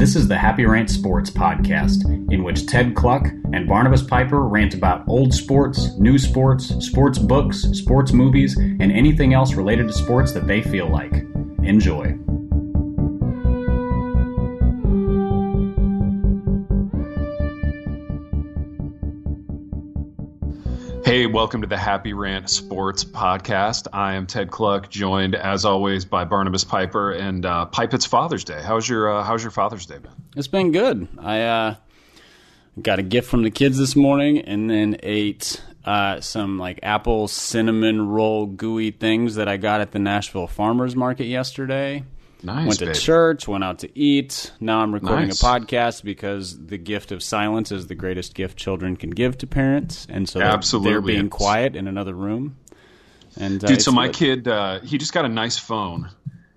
This is the Happy Rant Sports podcast, in which Ted Kluck and Barnabas Piper rant about old sports, new sports, sports books, sports movies, and anything else related to sports that they feel like. Enjoy. Welcome to the Happy Rant Sports Podcast. I am Ted Kluck, joined as always by Barnabas Piper and uh, Pipe. It's Father's Day. How's your uh, How's your Father's Day been? It's been good. I uh, got a gift from the kids this morning, and then ate uh, some like apple cinnamon roll gooey things that I got at the Nashville Farmers Market yesterday. Nice. went to baby. church, went out to eat. Now I'm recording Nice. a podcast because the gift of silence is the greatest gift children can give to parents, and so they're- they're Absolutely being quiet in another room. And uh, Dude, so my good. kid, uh, he just got a nice phone,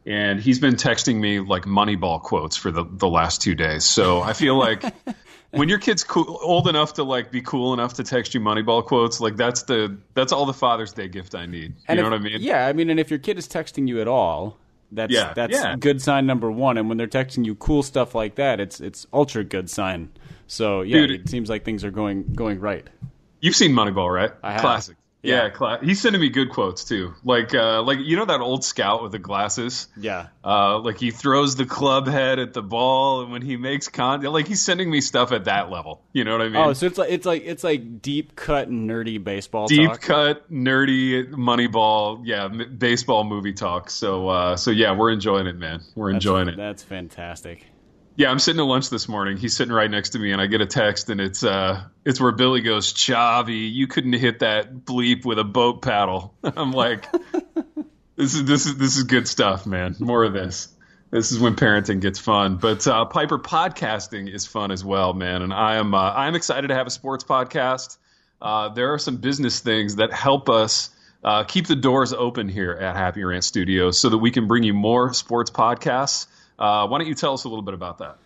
and he's been texting me like Moneyball quotes for the the last two days. So I feel like. When your kid's cool, old enough to like be cool enough to text you Moneyball quotes, like that's the that's all the Father's Day gift I need. You And know if- what I mean? Yeah, I mean, and if your kid is texting you at all, that's Yeah, that's yeah. good sign number one. And when they're texting you cool stuff like that, it's it's ultra good sign. So yeah, Dude. it seems like things are going going right. You've seen Moneyball, right? I have. Classic. Yeah, he's sending me good quotes too. Like, uh, like you know that old scout with the glasses. Yeah, Uh, like he throws the club head at the ball, and when he makes con, like he's sending me stuff at that level. You know what I mean? Oh, so it's like it's like it's like deep cut nerdy baseball Deep talk. cut, nerdy Moneyball, yeah, m- baseball movie talk. So, uh, so yeah, we're enjoying it, man. We're That's- enjoying it. That's fantastic. Yeah, I'm sitting at lunch this morning. He's sitting right next to me, and I get a text, and it's uh, it's where Billy goes, "Chavi, you couldn't hit that bleep with a boat paddle." I'm like, this is this is this is good stuff, man. More of this. This is when parenting gets fun. But uh, Piper podcasting is fun as well, man. And I am uh, I'm excited to have a sports podcast. Uh, there are some business things that help us uh, keep the doors open here at Happy Rant Studios, so that we can bring you more sports podcasts. Uh, why don't you tell us a little bit about that?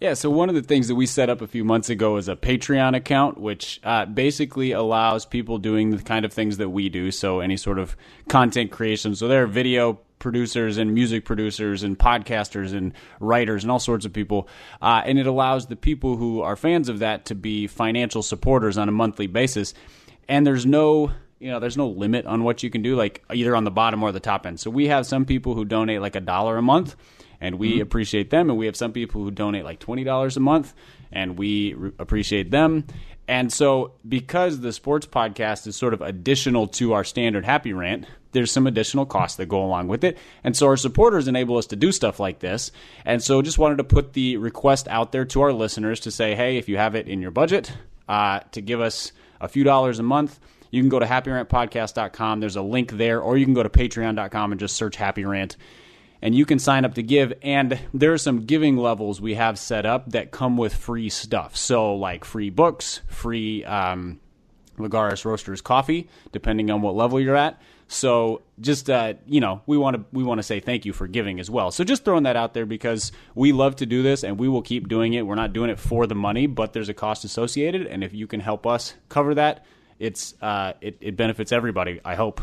Yeah, so one of the things that we set up a few months ago is a Patreon account, which uh, basically allows people doing the kind of things that we do. So any sort of content creation. So there are video producers and music producers and podcasters and writers and all sorts of people. Uh, and it allows the people who are fans of that to be financial supporters on a monthly basis. And there's no you know, there's no limit on what you can do, like either on the bottom or the top end. So we have some people who donate like a dollar a month, and we appreciate them. And we have some people who donate like twenty dollars a month, and we re- appreciate them. And so, because the sports podcast is sort of additional to our standard happy rant, there's some additional costs that go along with it. And so, our supporters enable us to do stuff like this. And so, just wanted to put the request out there to our listeners to say, hey, if you have it in your budget, uh, to give us a few dollars a month. You can go to happyrantpodcast.com. There's a link there, or you can go to patreon.com and just search Happy Rant. And you can sign up to give. And there are some giving levels we have set up that come with free stuff. So, like free books, free um, Lagaris Roasters coffee, depending on what level you're at. So just uh, you know, we want to we want to say thank you for giving as well. So just throwing that out there because we love to do this and we will keep doing it. We're not doing it for the money, but there's a cost associated, and if you can help us cover that, it's uh, it, it benefits everybody. I hope.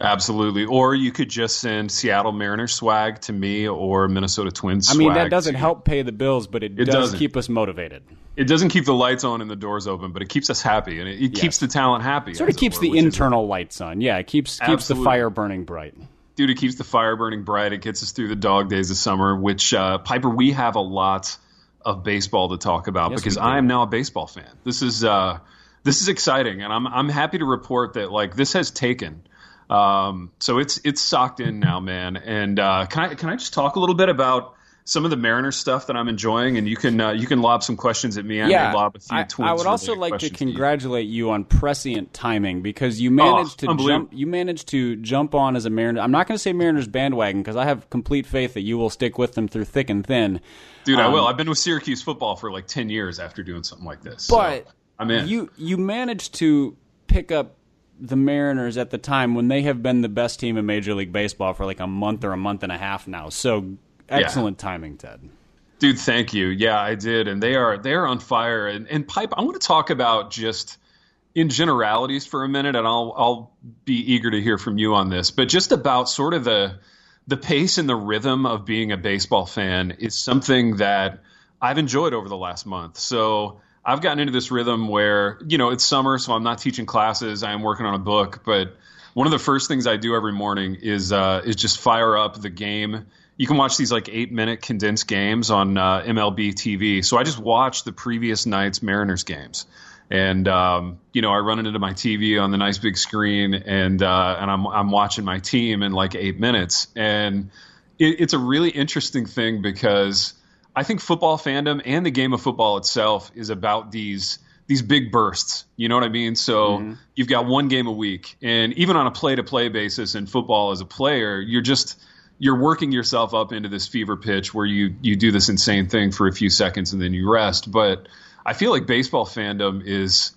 Absolutely. Or you could just send Seattle Mariners swag to me or Minnesota Twins I mean, that doesn't to- help pay the bills, but it, It does doesn't. keep us motivated. It doesn't keep the lights on and the doors open, but it keeps us happy and it, it keeps the talent happy. Sort of keeps were, the internal lights on. Yeah, it keeps keeps the fire burning bright. dude, it keeps the fire burning bright. It gets us through the dog days of summer, which, uh, Piper, we have a lot of baseball to talk about Yes, because. I am now a baseball fan. This is, uh, this is exciting. And I'm, I'm happy to report that like this has taken. Um, so it's, it's socked in now, man. And, uh, can I, can I just talk a little bit about some of the Mariners stuff that I'm enjoying? And you can, uh, you can lob some questions at me. I yeah, lob a few I, I would also like to questions you. congratulate you on prescient timing because you managed to Oh, unbelievable. jump. You managed to jump on as a Mariner. I'm not going to say Mariners bandwagon because I have complete faith that you will stick with them through thick and thin. Dude, I Um, will. I've been with Syracuse football for like 10 years after doing something like this. So But I'm in. you you managed to pick up the Mariners at the time when they have been the best team in Major League Baseball for like a month or a month and a half now. So excellent timing, Ted. Dude, thank you. Yeah, I did, and they are they are on fire. And, and pipe, I want to talk about just in generalities for a minute, and I'll I'll be eager to hear from you on this. But just about sort of the the pace and the rhythm of being a baseball fan is something that I've enjoyed over the last month. So I've gotten into this rhythm where, you know, it's summer, so I'm not teaching classes. I am working on a book, but one of the first things I do every morning is uh, is just fire up the game. You can watch these like eight minute condensed games on uh, MLB TV. So I just watch the previous night's Mariners games, and um, you know I run into my TV on the nice big screen, and uh, and I'm I'm watching my team in like eight minutes, and it, it's a really interesting thing because I think football fandom and the game of football itself is about these these big bursts. You know what I mean? So mm-hmm. you've got one game a week, and even on a play to play basis in football as a player, you're just you're working yourself up into this fever pitch where you you do this insane thing for a few seconds and then you rest. But I feel like baseball fandom is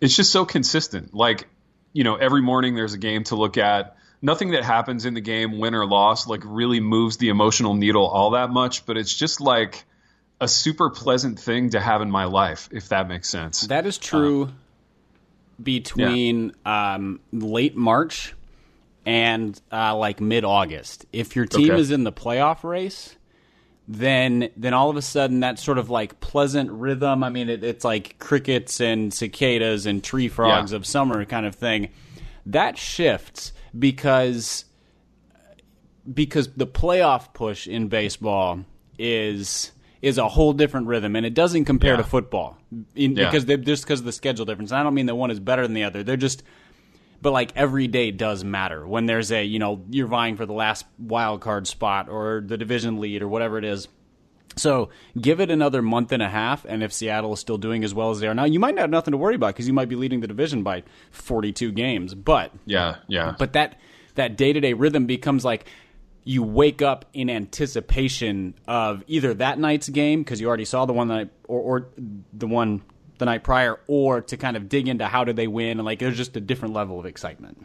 it's just so consistent. Like you know, every morning there's a game to look at. Nothing that happens in the game, win or loss, like really moves the emotional needle all that much. But it's just like a super pleasant thing to have in my life, if that makes sense. That is true um, between yeah. um, late March and uh, like mid August. If your team okay. is in the playoff race, then then all of a sudden that sort of like pleasant rhythm. I mean, it, it's like crickets and cicadas and tree frogs yeah. of summer kind of thing. That shifts because because the playoff push in baseball is is a whole different rhythm, and it doesn't compare yeah. to football in, yeah. because just because of the schedule difference. And I don't mean that one is better than the other. They're just, but like every day does matter when there's a you know you're vying for the last wild card spot or the division lead or whatever it is. So give it another month and a half, and if Seattle is still doing as well as they are now, you might not have nothing to worry about because you might be leading the division by 42 games. But yeah, yeah. But that that day to day rhythm becomes like you wake up in anticipation of either that night's game because you already saw the one that or, or the one the night prior, or to kind of dig into how did they win and like there's just a different level of excitement.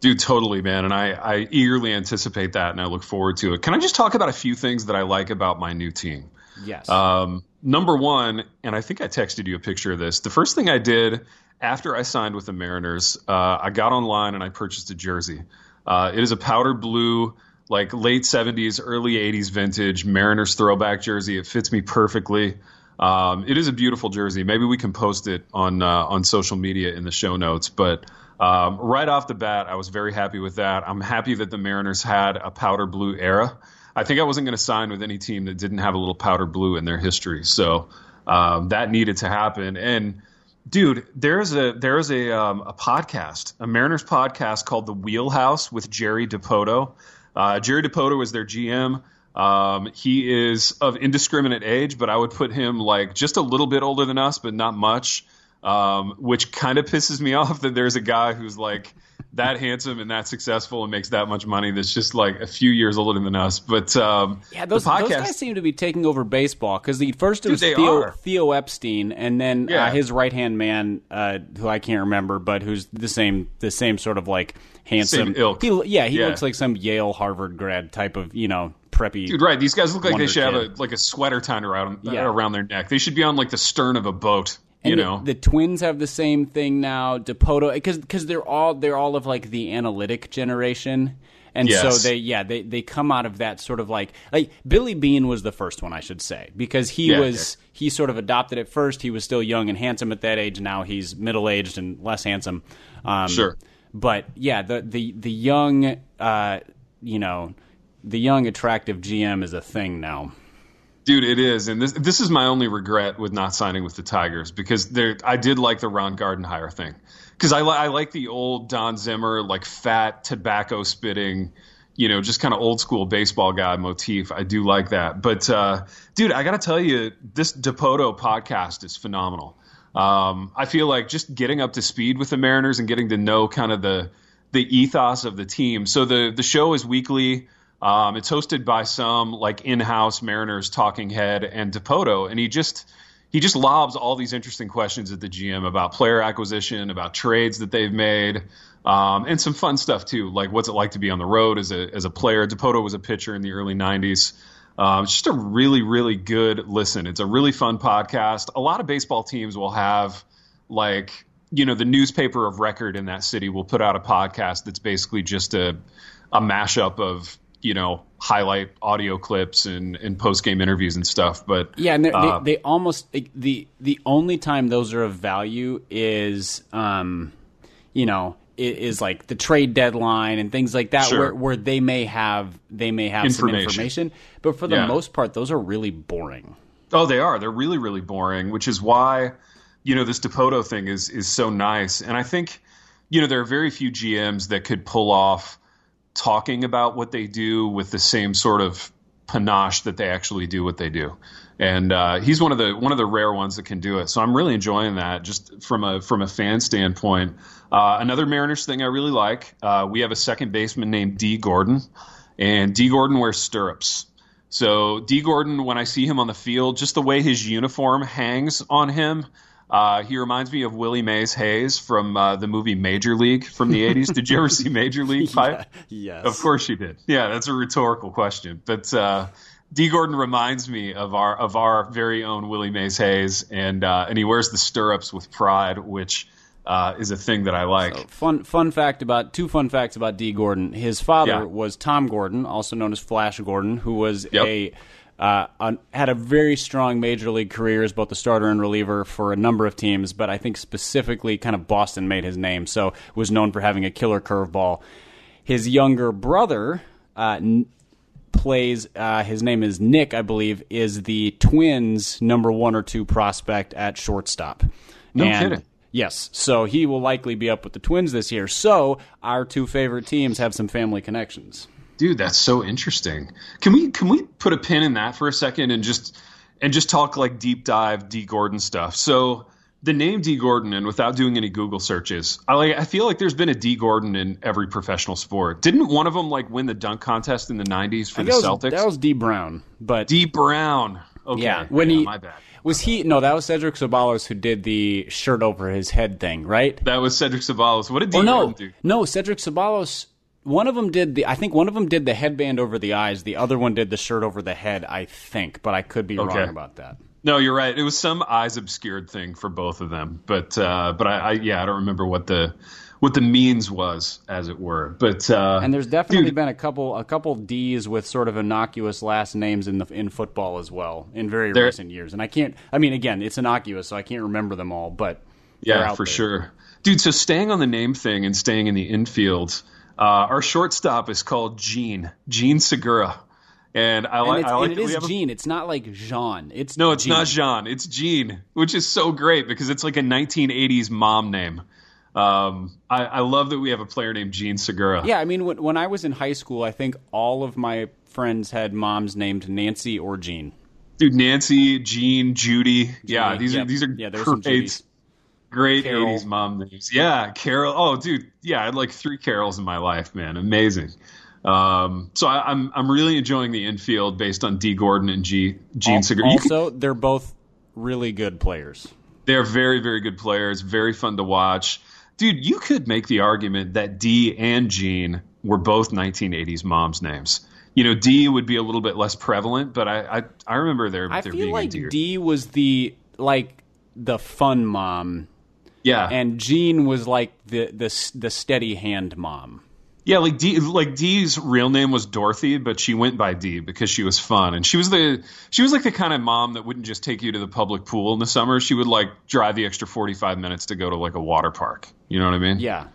Dude, totally, man, and I, I eagerly anticipate that, and I look forward to it. Can I just talk about a few things that I like about my new team? Yes. Um, number one, and I think I texted you a picture of this. The first thing I did after I signed with the Mariners, uh, I got online and I purchased a jersey. Uh, it is a powder blue like late 70s, early 80s vintage Mariners throwback jersey. It fits me perfectly. Um, it is a beautiful jersey. Maybe we can post it on uh, on social media in the show notes. But um, right off the bat, I was very happy with that. I'm happy that the Mariners had a powder blue era. I think I wasn't going to sign with any team that didn't have a little powder blue in their history. So um, that needed to happen. And dude, there's a there's a um, a podcast, a Mariners podcast called The Wheelhouse with Jerry Dipoto. Uh, Jerry Dipoto was their GM. Um, he is of indiscriminate age, but I would put him like just a little bit older than us, but not much. Um, which kind of pisses me off that there's a guy who's like that handsome and that successful and makes that much money that's just like a few years older than us. But um, yeah, those, podcast, those guys seem to be taking over baseball because the first it was Theo, Theo, Epstein, and then uh, yeah. uh, his right hand man, uh, who I can't remember, but who's the same the same sort of like handsome. Same ilk. He, yeah, he yeah. looks like some Yale Harvard grad type of you know preppy. Dude, right? These guys look like they should kid. have a like a sweater tied around yeah. around their neck. They should be on like the stern of a boat. And you know, the, the, twins have the same thing now. Dipoto, because because they're all they're all of like the analytic generation. And yes. so they, yeah, they, they come out of that sort of like, like Billy Beane was the first one, I should say, because he yeah, was, yeah. he sort of adopted it first. He was still young and handsome at that age. Now he's middle aged and less handsome. Um, sure but yeah, the the the young, uh, you know, the young attractive GM is a thing now. Dude, it is, and this this is my only regret with not signing with the Tigers because there I did like the Ron Gardenhire thing because I, li- I like the old Don Zimmer like fat tobacco spitting, you know, just kind of old school baseball guy motif. I do like that, but uh, dude, I got to tell you, this Dipoto podcast is phenomenal. Um, I feel like just getting up to speed with the Mariners and getting to know kind of the the ethos of the team. So the the show is weekly. Um, it's hosted by some like in-house Mariners talking head and Dipoto, and he just he just lobs all these interesting questions at the GM about player acquisition, about trades that they've made, um, and some fun stuff too, like what's it like to be on the road as a as a player. Dipoto was a pitcher in the early '90s. Um, it's just a really, really good listen. It's a really fun podcast. A lot of baseball teams will have like you know the newspaper of record in that city will put out a podcast that's basically just a a mashup of you know highlight audio clips and, and post game interviews and stuff. But yeah, and uh, they, they almost the the only time those are of value is um, you know is like the trade deadline and things like that sure. where, where they may have they may have information. some information but for the yeah. most part those are really boring oh they are they're really really boring which is why you know this dipoto thing is is so nice and i think you know there are very few gms that could pull off talking about what they do with the same sort of panache that they actually do what they do. And uh, he's one of the one of the rare ones that can do it. So I'm really enjoying that, just from a from a fan standpoint. Uh, another Mariners thing I really like. Uh, we have a second baseman named Dee Gordon, and Dee Gordon wears stirrups. So Dee Gordon, when I see him on the field, just the way his uniform hangs on him, uh, he reminds me of Willie Mays Hayes from uh, the movie Major League from the 80s. did you ever see Major League Pipe? Yeah, yes. Of course you did. Yeah, that's a rhetorical question. But uh, Dee Gordon reminds me of our of our very own Willie Mays Hayes, and uh, and he wears the stirrups with pride, which uh, is a thing that I like. So fun fun fact about two fun facts about Dee Gordon. His father yeah. was Tom Gordon, also known as Flash Gordon, who was yep. a uh, had a very strong major league career as both the starter and reliever for a number of teams, but I think specifically kind of Boston made his name, so was known for having a killer curveball. His younger brother uh, n- plays, uh, his name is Nick, I believe, is the Twins' number one or two prospect at shortstop. No and, kidding. Yes, so he will likely be up with the Twins this year. So our two favorite teams have some family connections. Dude, that's so interesting. Can we can we put a pin in that for a second and just and just talk like deep dive Dee Gordon stuff? So the name Dee Gordon, and without doing any Google searches, I like I feel like there's been a Dee Gordon in every professional sport. Didn't one of them like win the dunk contest in the '90s for the that was, Celtics? That was Dee Brown, but Dee Brown. Okay, yeah, when yeah, he my bad. Was he? No, that was Cedric Ceballos who did the shirt over his head thing, right? That was Cedric Ceballos. What did oh, no, Gordon do? No, Cedric Ceballos one of them did the. I think one of them did the headband over the eyes. The other one did the shirt over the head. I think, but I could be okay. wrong about that. No, you're right. It was some eyes obscured thing for both of them. But uh, but I, I, yeah, I don't remember what the what the means was, as it were. But uh, and there's definitely dude, been a couple a couple D's with sort of innocuous last names in the in football as well in very recent years. And I can't. I mean, again, it's innocuous, so I can't remember them all. But yeah, for there. sure, dude. So staying on the name thing and staying in the infield uh, our shortstop is called Jean, Jean Segura. And I like. And, like it is Jean. A, it's not like Jean. It's no, it's not Jean. It's Jean, which is so great because it's like a 1980s mom name. Um, I, I, love that we have a player named Jean Segura. Yeah, I mean, when, when I was in high school, I think all of my friends had moms named Nancy or Jean. Dude, Nancy, Jean, Judy. Judy. Yeah, these yep. are these are yeah. There's some Judys. Great Carol. 80s mom names. Yeah, Carol. Oh, dude. Yeah, I had like three Carols in my life, man. Amazing. Um, so I, am I'm, I'm really enjoying the infield based on Dee Gordon and G Jean Segura. Also, they're both really good players. They're very very good players. Very fun to watch, dude. You could make the argument that D and Gene were both 1980s moms names. You know, D would be a little bit less prevalent, but I I, I remember there. I feel like Dee was the like the fun mom yeah. And Jean was like the the the steady hand mom. Yeah, like Dee, like Dee's real name was Dorothy, but she went by Dee because she was fun, and she was the she was like the kind of mom that wouldn't just take you to the public pool in the summer. She would like drive the extra forty five minutes to go to like a water park. You know what I mean? Yeah,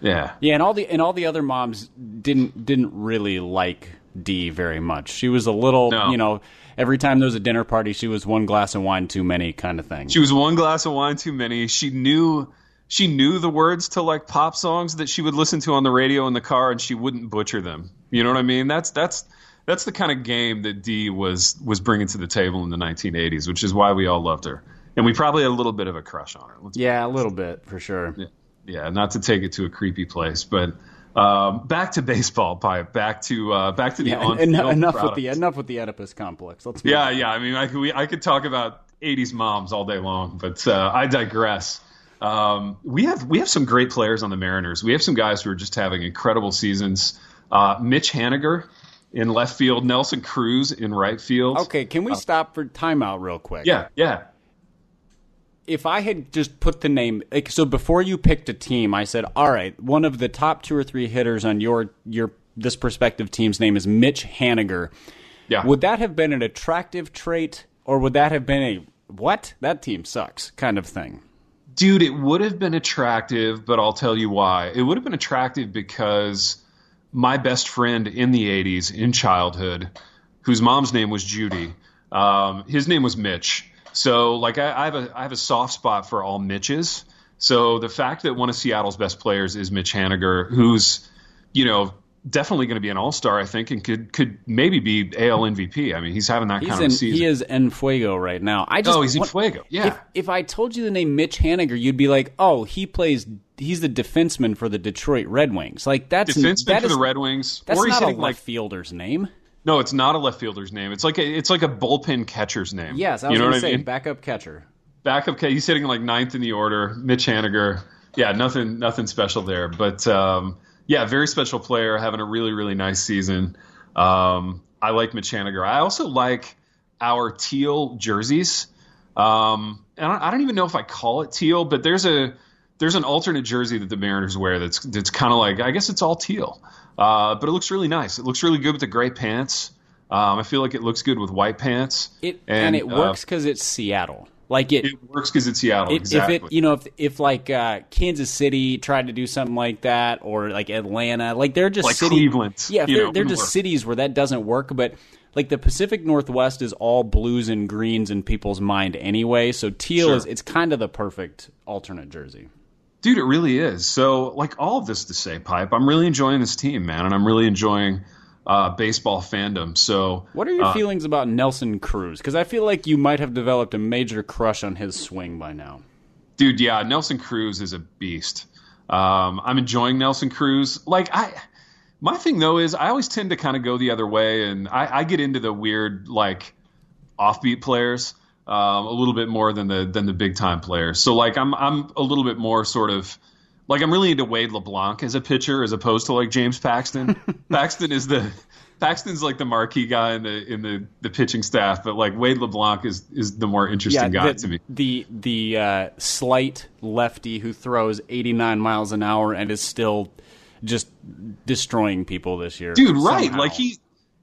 yeah, yeah. And all the and all the other moms didn't didn't really like Dee very much. She was a little, no. you know, every time there was a dinner party, she was one glass of wine too many kind of thing. She was one glass of wine too many. She knew she knew the words to like pop songs that she would listen to on the radio in the car, and she wouldn't butcher them. You know what I mean? That's that's that's the kind of game that Dee was was bringing to the table in the 1980s, which is why we all loved her, and we probably had a little bit of a crush on her. Yeah, a little bit for sure. Yeah, yeah, not to take it to a creepy place, but um, back to baseball, pipe. Back to uh, back to the yeah, on- en- enough products. with the enough with the Oedipus complex. Let's yeah, on. yeah. I mean, I could we, I could talk about '80s moms all day long, but uh, I digress. Um, we have we have some great players on the Mariners. We have some guys who are just having incredible seasons. Uh, Mitch Haniger in left field, Nelson Cruz in right field. Okay, can we uh, stop for timeout real quick? Yeah, yeah if I had just put the name, like, so before you picked a team, I said, all right, one of the top two or three hitters on your your this prospective team's name is Mitch Haniger. Yeah. Would that have been an attractive trait, or would that have been a what? That team sucks kind of thing? Dude, it would have been attractive, but I'll tell you why. It would have been attractive because my best friend in the 80s, in childhood, whose mom's name was Judy, um, his name was Mitch. So, like, I, I, have a I have a soft spot for all Mitches. So the fact that one of Seattle's best players is Mitch Haniger, who's, you know, definitely going to be an All Star, I think, and could could maybe be AL MVP. I mean, he's having that He's kind in, of season. he is en fuego right now. I just oh, he's in Fuego. Yeah. If, if I told you the name Mitch Haniger, you'd be like, "Oh, he plays. He's the defenseman for the Detroit Red Wings." Like that's Defenseman that for is- the Red Wings, That's or he's not a left like fielder's name. No, it's not a left fielder's name. It's like a it's like a bullpen catcher's name. Yes, I was you know going to I mean? backup catcher. backup K. He's sitting like ninth in the order. Mitch Haniger. Yeah, nothing nothing special there. But um, yeah, very special player, having a really really nice season. Um, I like Mitch Haniger. I also like our teal jerseys. Um, and I, I don't even know if I call it teal, but there's a there's an alternate jersey that the Mariners wear that's that's kind of like I guess it's all teal, uh, but it looks really nice. It looks really good with the gray pants. Um, I feel like it looks good with white pants. It and, it uh, works because it's Seattle. Like it, it works because it's Seattle. it- exactly. if it you know if if like uh, Kansas City tried to do something like that or like Atlanta, like they're just Like city, Cleveland, Yeah, they're, know, they're just work. cities where that doesn't work. But like the Pacific Northwest is all blues and greens in people's mind anyway. So teal Sure. is it's kind of the perfect alternate jersey. Dude, it really is. So, like all of this to say, Pipe, I'm really enjoying this team, man, and I'm really enjoying uh, baseball fandom. So, What are your uh, feelings about Nelson Cruz? Because I feel like you might have developed a major crush on his swing by now. dude, yeah, Nelson Cruz is a beast. Um, I'm enjoying Nelson Cruz. Like I, my thing though is I always tend to kind of go the other way, and I, I get into the weird like offbeat players um, a little bit more than the than the big time players. So like I'm I'm a little bit more sort of like I'm really into Wade LeBlanc as a pitcher as opposed to like James Paxton. Paxton is the Paxton's like the marquee guy in the in the, the pitching staff, but like Wade LeBlanc is is the more interesting guy the, to me. the the uh, slight lefty who throws 89 miles an hour and is still just destroying people this year. dude right like he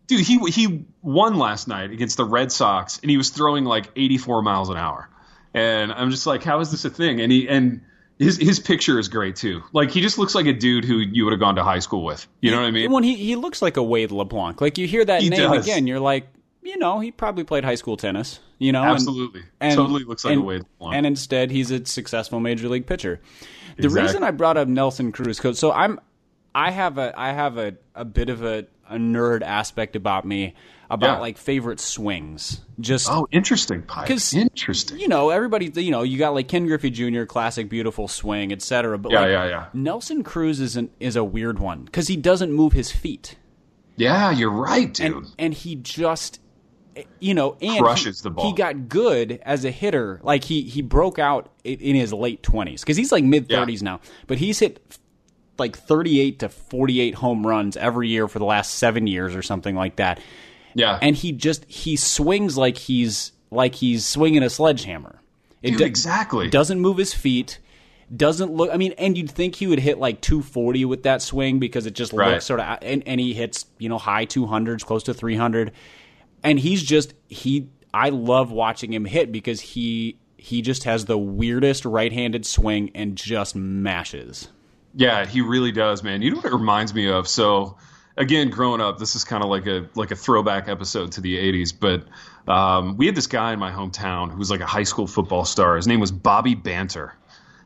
dude he he won last night against the red sox and he was throwing like 84 miles an hour and i'm just like how is this a thing and he and his his picture is great too like he just looks like a dude who you would have gone to high school with you know what i mean When he he looks like a Wade LeBlanc. Like you hear that He name does. again, you're like, you know, he probably played high school tennis. You know, absolutely and- totally looks like and, a Wade LeBlanc. And instead, he's a successful major league pitcher. The Exactly. reason I brought up Nelson Cruz, so I'm, I have a, I have a, a bit of a, a nerd aspect about me about Yeah. like favorite swings. Just oh interesting Because interesting you know, everybody, you know, you got like Ken Griffey Jr., classic, beautiful swing, etc. But yeah like, yeah yeah Nelson Cruz is an, is a weird one because he doesn't move his feet, yeah you're right dude and and he just, you know, and Crushes he, the ball. He got good as a hitter. Like he he broke out in his late twenties because he's like mid thirties now, but he's hit like thirty eight to forty eight home runs every year for the last seven years or something like that. yeah And he just he swings like he's like he's swinging a sledgehammer. It dude, do- exactly doesn't move his feet doesn't look i mean and you'd think he would hit like 240 with that swing because it just Right. looks sort of and, and he hits you know high 200s close to 300 and he's just he i love watching him hit because he he just has the weirdest right-handed swing and just mashes Yeah, he really does, man. You know what it reminds me of? So, again, growing up, this is kind of like a like a throwback episode to the '80s. But um, we had this guy in my hometown who was like a high school football star. His name was Bobby Banter,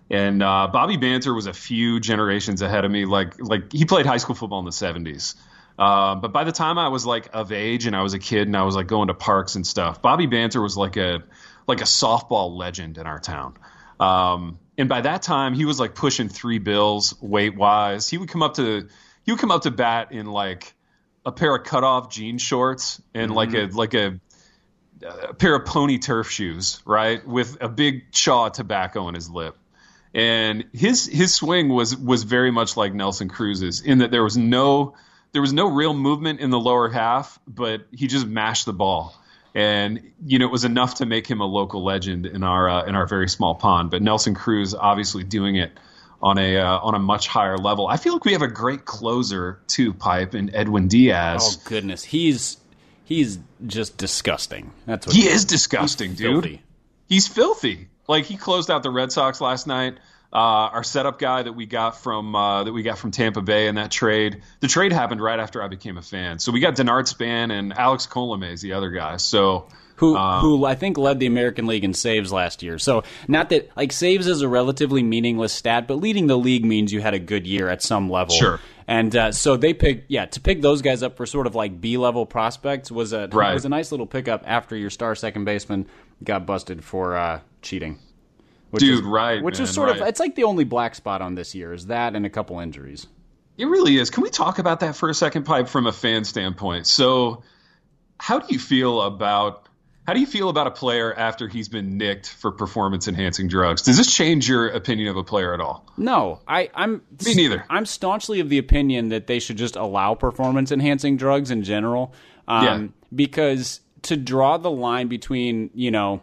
and uh, Bobby Banter was a few generations ahead of me. Like like he played high school football in the '70s. Uh, but by the time I was like of age and I was a kid and I was like going to parks and stuff, Bobby Banter was like a like a softball legend in our town. Um, and by that time, he was like pushing three bills weight wise. He would come up to he would come up to bat in like a pair of cutoff jean shorts and like mm-hmm. a like a, a pair of pony turf shoes, right, with a big chaw of tobacco in his lip. And his his swing was was very much like Nelson Cruz's in that there was no there was no real movement in the lower half, but he just mashed the ball and you know it was enough to make him a local legend in our uh, in our very small pond. But Nelson Cruz obviously doing it on a uh, on a much higher level. I feel like we have a great closer too, Pipe and Edwin Diaz. Oh goodness, he's he's just disgusting. That's what he is disgusting, he's dude. filthy. He's filthy. Like he closed out the Red Sox last night. Uh, our setup guy that we got from uh, that we got from Tampa Bay in that trade. The trade happened right after I became a fan. So we got Denard Span and Alex Colome is the other guy. So who Um, who I think led the American League in saves last year. So not that like saves is a relatively meaningless stat, but leading the league means you had a good year at some level. Sure. And uh, so they picked yeah to pick those guys up for sort of like B level prospects was a Right. was a nice little pickup after your star second baseman got busted for uh, cheating. Which Dude, is, right, Which is man, sort of, it's like the only black spot on this year is that and a couple injuries. It really is. Can we talk about that for a second, Pipe, from a fan standpoint? So, how do you feel about how do you feel about a player after he's been nicked for performance enhancing drugs? Does this change your opinion of a player at all? No, I, I'm Me neither. I'm staunchly of the opinion that they should just allow performance enhancing drugs in general. Um, Yeah. Because to draw the line between, you know,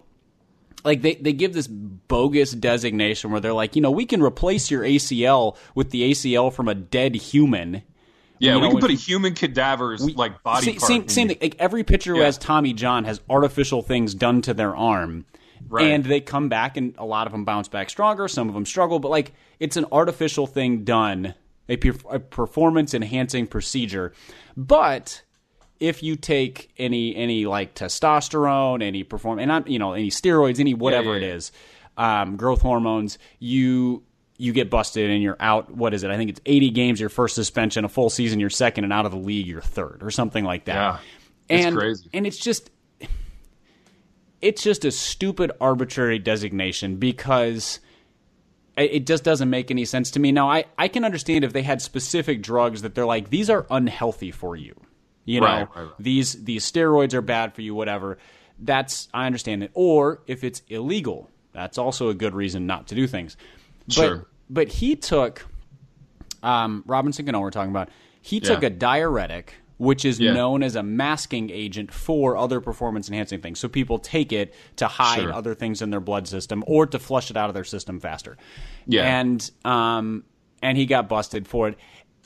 like they, they give this bogus designation where they're like, you know, we can replace your ACL with the ACL from a dead human. Yeah, You we know, can put a human cadaver's like body same, part. Same, same thing. Like every pitcher who has Tommy John has artificial things done to their arm, Right. and they come back, and a lot of them bounce back stronger. Some of them struggle, but like it's an artificial thing done, a performance enhancing procedure. But if you take any any like testosterone, any perform, and I'm you know any steroids, any whatever yeah, it yeah. is, um, growth hormones, you you get busted and you're out. What is it? I think it's 80 games, your first suspension, a full season, you're second, and out of the league, you're third, or something like that. Yeah. It's and crazy. and it's just it's just a stupid arbitrary designation because it it just doesn't make any sense to me. Now, I, I can understand if they had specific drugs that they're like, these are unhealthy for you. You know, Right, right, right. these these steroids are bad for you, whatever. That's I understand it. Or if it's illegal, that's also a good reason not to do things. But Sure. but he took um, Robinson Cano we're talking about. He took Yeah. a diuretic, which is Yeah. known as a masking agent for other performance enhancing things. So people take it to hide Sure. other things in their blood system or to flush it out of their system faster. Yeah. And um and he got busted for it.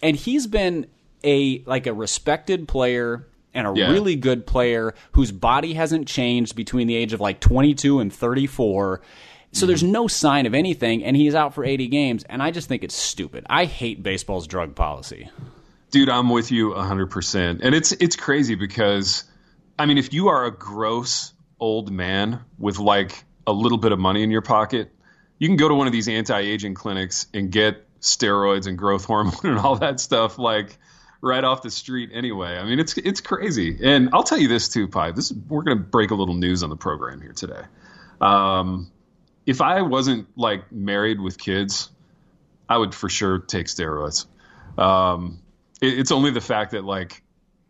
And he's been a like a respected player and a Yeah. really good player whose body hasn't changed between the age of like 22 and 34. So there's Mm-hmm. no sign of anything, and he's out for 80 games, and I just think it's stupid. I hate baseball's drug policy. Dude, I'm with you 100%. And it's it's crazy because I mean, if you are a gross old man with like a little bit of money in your pocket, you can go to one of these anti-aging clinics and get steroids and growth hormone and all that stuff like right off the street anyway. I mean, it's it's crazy. And I'll tell you this too, Pipe. This is, we're going to break a little news on the program here today. Um, if I wasn't like married with kids, I would for sure take steroids. Um, it, it's only the fact that like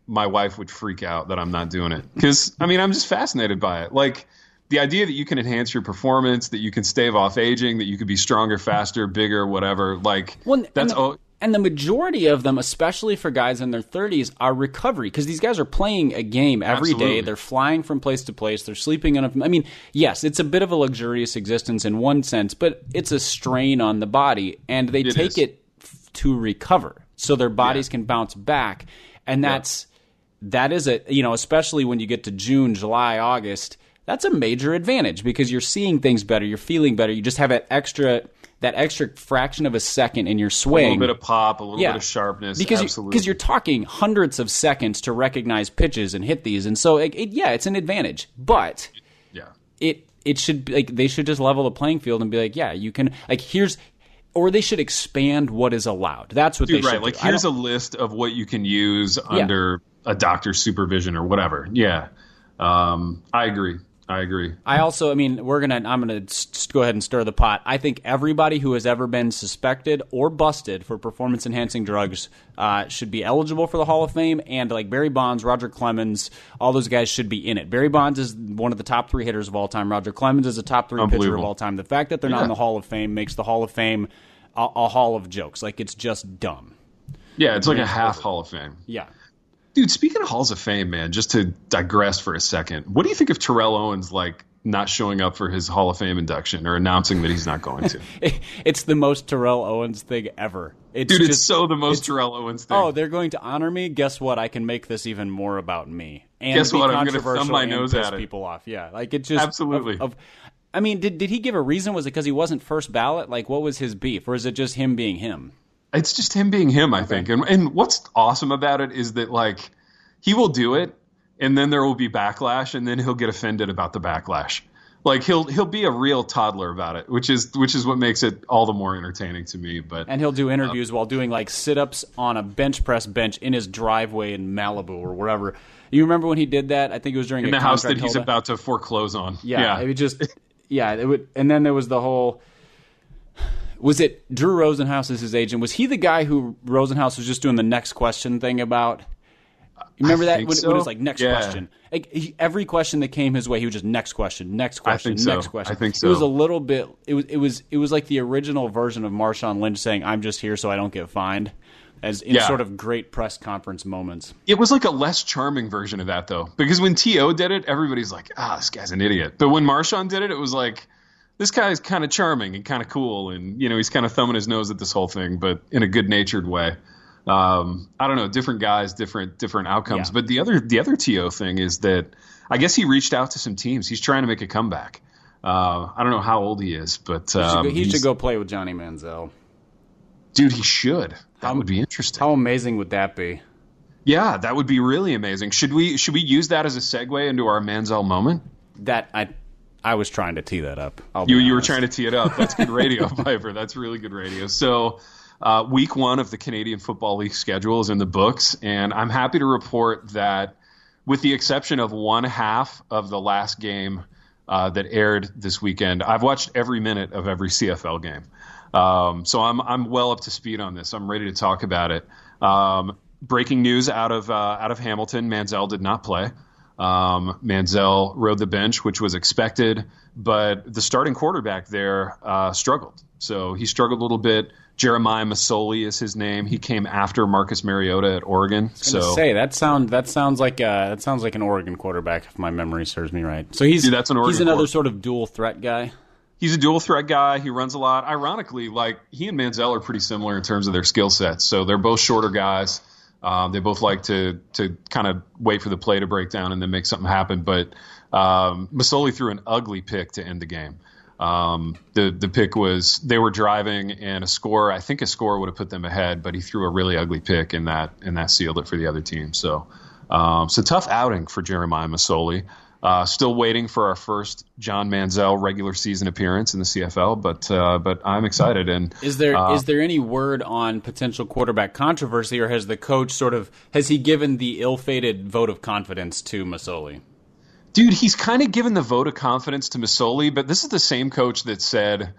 my wife would freak out that I'm not doing it because I mean I'm just fascinated by it. Like the idea that you can enhance your performance, that you can stave off aging, that you could be stronger, faster, bigger, whatever. Like Well, that's all. And the majority of them, especially for guys in their 30s, are recovery because these guys are playing a game every day. Absolutely. They're flying from place to place. They're sleeping on a. I mean, yes, it's a bit of a luxurious existence in one sense, but it's a strain on the body, and they It take is. it f- to recover so their bodies can bounce back, and that's that is a you know especially when you get to June, July, August. That's a major advantage because you're seeing things better, you're feeling better, you just have that extra that extra fraction of a second in your swing. A little bit of pop, a little yeah. bit of sharpness. because you, absolutely. because you're talking hundreds of seconds to recognize pitches and hit these, and so it, it, yeah, it's an advantage. But yeah. it it should be like they should just level the playing field and be like, yeah, you can like here's or they should expand what is allowed. That's what Dude, they should right. Like do. I here's a list of what you can use under a doctor's supervision or whatever. Yeah. Um, I agree. I agree. I also, I mean, we're gonna. I'm gonna go ahead and stir the pot. I think everybody who has ever been suspected or busted for performance enhancing drugs uh, should be eligible for the Hall of Fame. And like Barry Bonds, Roger Clemens, all those guys should be in it. Barry Bonds is one of the top three hitters of all time. Roger Clemens is a top three pitcher of all time. The fact that they're not Yeah. in the Hall of Fame makes the Hall of Fame a, a hall of jokes. Like it's just dumb. Yeah, it's like a half Hall of Fame. Yeah. Dude, speaking of halls of fame, man, just to digress for a second, what do you think of Terrell Owens like not showing up for his Hall of Fame induction or announcing that he's not going to. it's the most Terrell Owens thing ever. It's Dude, just, it's so the most Terrell Owens thing. Oh, they're going to honor me. Guess what? I can make this even more about me. And Guess what? I'm going to thumb my nose at it. people off. Yeah, like it just absolutely. Of, of, I mean, did did he give a reason? Was it because he wasn't first ballot? Like, what was his beef, or is it just him being him? It's just him being him, I think. And and what's awesome about it is that like he will do it, and then there will be backlash, and then he'll get offended about the backlash. Like he'll he'll be a real toddler about it, which is which is what makes it all the more entertaining to me. But and he'll do interviews uh, while doing like sit ups on a bench press bench in his driveway in Malibu or wherever. You remember when he did that? I think it was during in the house that he's about to foreclose on. Yeah, yeah. it would just yeah, it would, and then there was the whole. Was it Drew Rosenhaus as his agent? Was he the guy who Rosenhaus was just doing the next question thing about? Remember that when, so. when, it was like next yeah. question? Like he, every question that came his way, he was just next question, next question, next so. question. I think so. It was a little bit. It was. It was. It was like the original version of Marshawn Lynch saying, "I'm just here so I don't get fined." As in yeah. sort of great press conference moments. It was like a less charming version of that though, because when T.O. did it, everybody's like, "Ah, this guy's an idiot." But when Marshawn did it, it was like, this guy's kind of charming and kind of cool, and you know he's kind of thumbing his nose at this whole thing, but in a good natured way um, I don't know, different guys, different different outcomes. Yeah. But the other the other T.O. thing is that I guess he reached out to some teams. He's trying to make a comeback. Uh, I don't know how old he is, but um, he, should go, he should go play with Johnny Manziel. Dude, he should. That how, would be interesting. How amazing would that be? Yeah, that would be really amazing. Should we should we use that as a segue into our Manziel moment? That I I was trying to tee that up. you you were trying to tee it up. That's good radio, Piper. That's really good radio. So uh, week one of the Canadian Football League schedule is in the books, and I'm happy to report that, with the exception of one half of the last game uh, that aired this weekend, I've watched every minute of every CFL game. Um, so I'm I'm well up to speed on this. I'm ready to talk about it. Um, breaking news out of uh, out of Hamilton: Manziel did not play. Um, Manziel rode the bench, which was expected, but the starting quarterback there uh, struggled. So he struggled a little bit. Jeremiah Masoli is his name. He came after Marcus Mariota at Oregon. So say that sound that sounds like uh, that sounds like an Oregon quarterback if my memory serves me right. So he's Dude, that's an Oregon he's another sort of dual threat guy. He's a dual threat guy. He runs a lot. Ironically, like he and Manziel are pretty similar in terms of their skill sets. So they're both shorter guys. Um, they both like to to kind of wait for the play to break down and then make something happen. But um, Masoli threw an ugly pick to end the game. Um, the the pick was they were driving and a score I think a score would have put them ahead, but he threw a really ugly pick and that and that sealed it for the other team. So um, so tough outing for Jeremiah Masoli. Uh, still waiting for our first John Manziel regular season appearance in the CFL, but uh, but I'm excited. And is there uh, is there any word on potential quarterback controversy, or has the coach sort of has he given the ill-fated vote of confidence to Masoli? Dude, he's kind of given the vote of confidence to Masoli, but this is the same coach that said,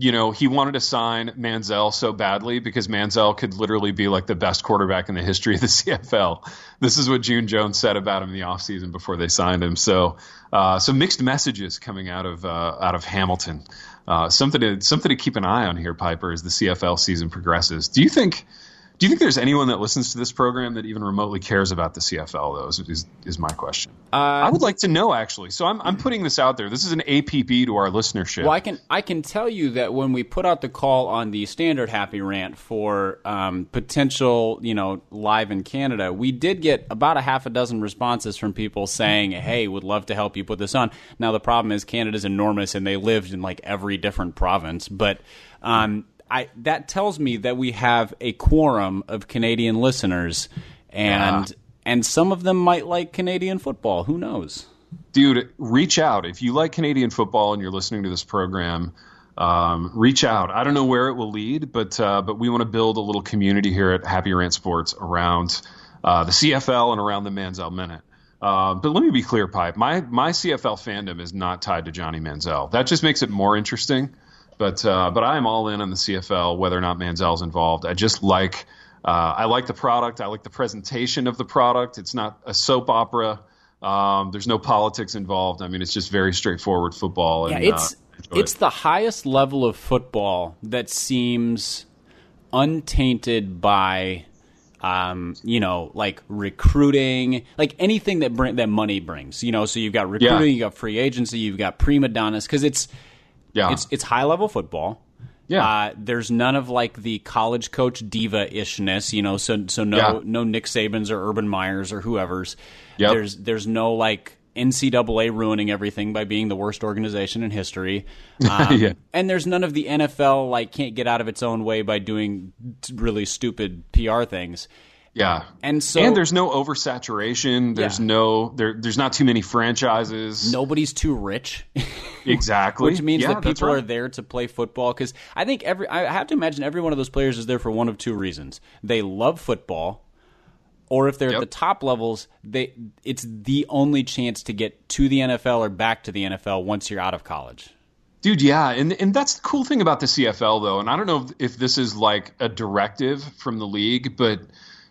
you know, he wanted to sign Manziel so badly because Manziel could literally be like the best quarterback in the history of the CFL. This is what June Jones said about him in the offseason before they signed him. So, uh, some mixed messages coming out of uh, out of Hamilton. Uh, something to something to keep an eye on here, Piper, as the CFL season progresses. Do you think? Do you think there's anyone that listens to this program that even remotely cares about the CFL? Though is is, is my question. Uh, I would like to know actually. So I'm I'm putting this out there. This is an APB to our listenership. Well, I can I can tell you that when we put out the call on the standard happy rant for um, potential, you know, live in Canada, we did get about a half a dozen responses from people saying, "Hey, would love to help you put this on." Now the problem is Canada's enormous and they lived in like every different province, but. Um, I that tells me that we have a quorum of Canadian listeners, and yeah. and some of them might like Canadian football. Who knows? Dude, reach out if you like Canadian football and you're listening to this program. Um, reach out. I don't know where it will lead, but uh, but we want to build a little community here at Happy Rant Sports around uh, the CFL and around the Manziel Minute. Uh, but let me be clear, Pipe. My my CFL fandom is not tied to Johnny Manziel. That just makes it more interesting. But uh, but I'm all in on the CFL, whether or not Manziel's involved. I just like uh, I like the product. I like the presentation of the product. It's not a soap opera. Um, there's no politics involved. I mean, it's just very straightforward football. And, yeah, it's uh, it's it. the highest level of football that seems untainted by um, you know, like recruiting, like anything that bring that money brings. You know, so you've got recruiting, Yeah. you got free agency, you've got prima donnas because it's Yeah. it's it's high level football. Yeah. Uh, there's none of like the college coach diva ishness, you know. So so no Yeah. no Nick Sabans or Urban Meyers or whoever's. Yep. There's there's no like NCAA ruining everything by being the worst organization in history. Um, Yeah. And there's none of the NFL like can't get out of its own way by doing really stupid PR things. Yeah. And so and there's no oversaturation. There's Yeah. no there. There's not too many franchises. nobody's too rich. exactly. which means Yeah, that people are there to play football because i think every i have to imagine every one of those players is there for one of two reasons they love football or if they're Yep. at the top levels they it's the only chance to get to the nfl or back to the nfl once you're out of college Dude, yeah, and and that's the cool thing about the CFL though, and I don't know if, if this is like a directive from the league, but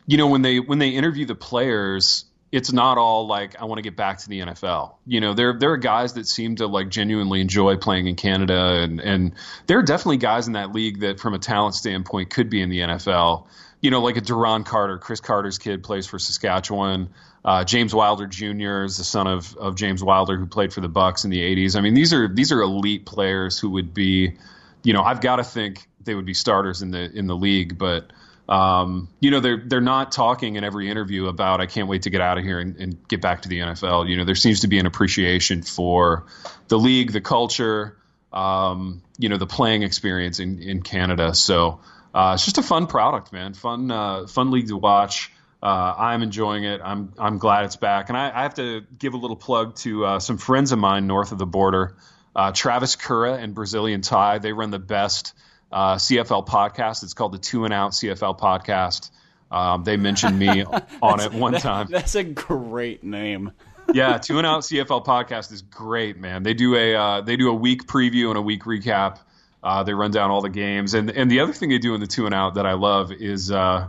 you know when they when they interview the players, it's not all like I want to get back to the NFL. You know, there there are guys that seem to like genuinely enjoy playing in Canada, and and there are definitely guys in that league that, from a talent standpoint, could be in the NFL. You know, like a Duron Carter, Chris Carter's kid plays for Saskatchewan. Uh, James Wilder Jr. is the son of, of James Wilder, who played for the Bucks in the '80s. I mean, these are these are elite players who would be, you know, I've got to think they would be starters in the in the league. But um, you know, they're they're not talking in every interview about I can't wait to get out of here and, and get back to the NFL. You know, there seems to be an appreciation for the league, the culture, um, you know, the playing experience in in Canada. So uh, it's just a fun product, man. Fun uh, fun league to watch. Uh, I'm enjoying it. I'm I'm glad it's back, and I, I have to give a little plug to uh, some friends of mine north of the border, uh, Travis Cura and Brazilian Tie. They run the best uh, CFL podcast. It's called the Two and Out CFL podcast. Um, they mentioned me on it one time. that's a great name Yeah, Two and Out CFL podcast is great, man. They do a uh, they do a week preview and a week recap. Uh, they run down all the games, and and the other thing they do in the Two and Out that I love is. Uh,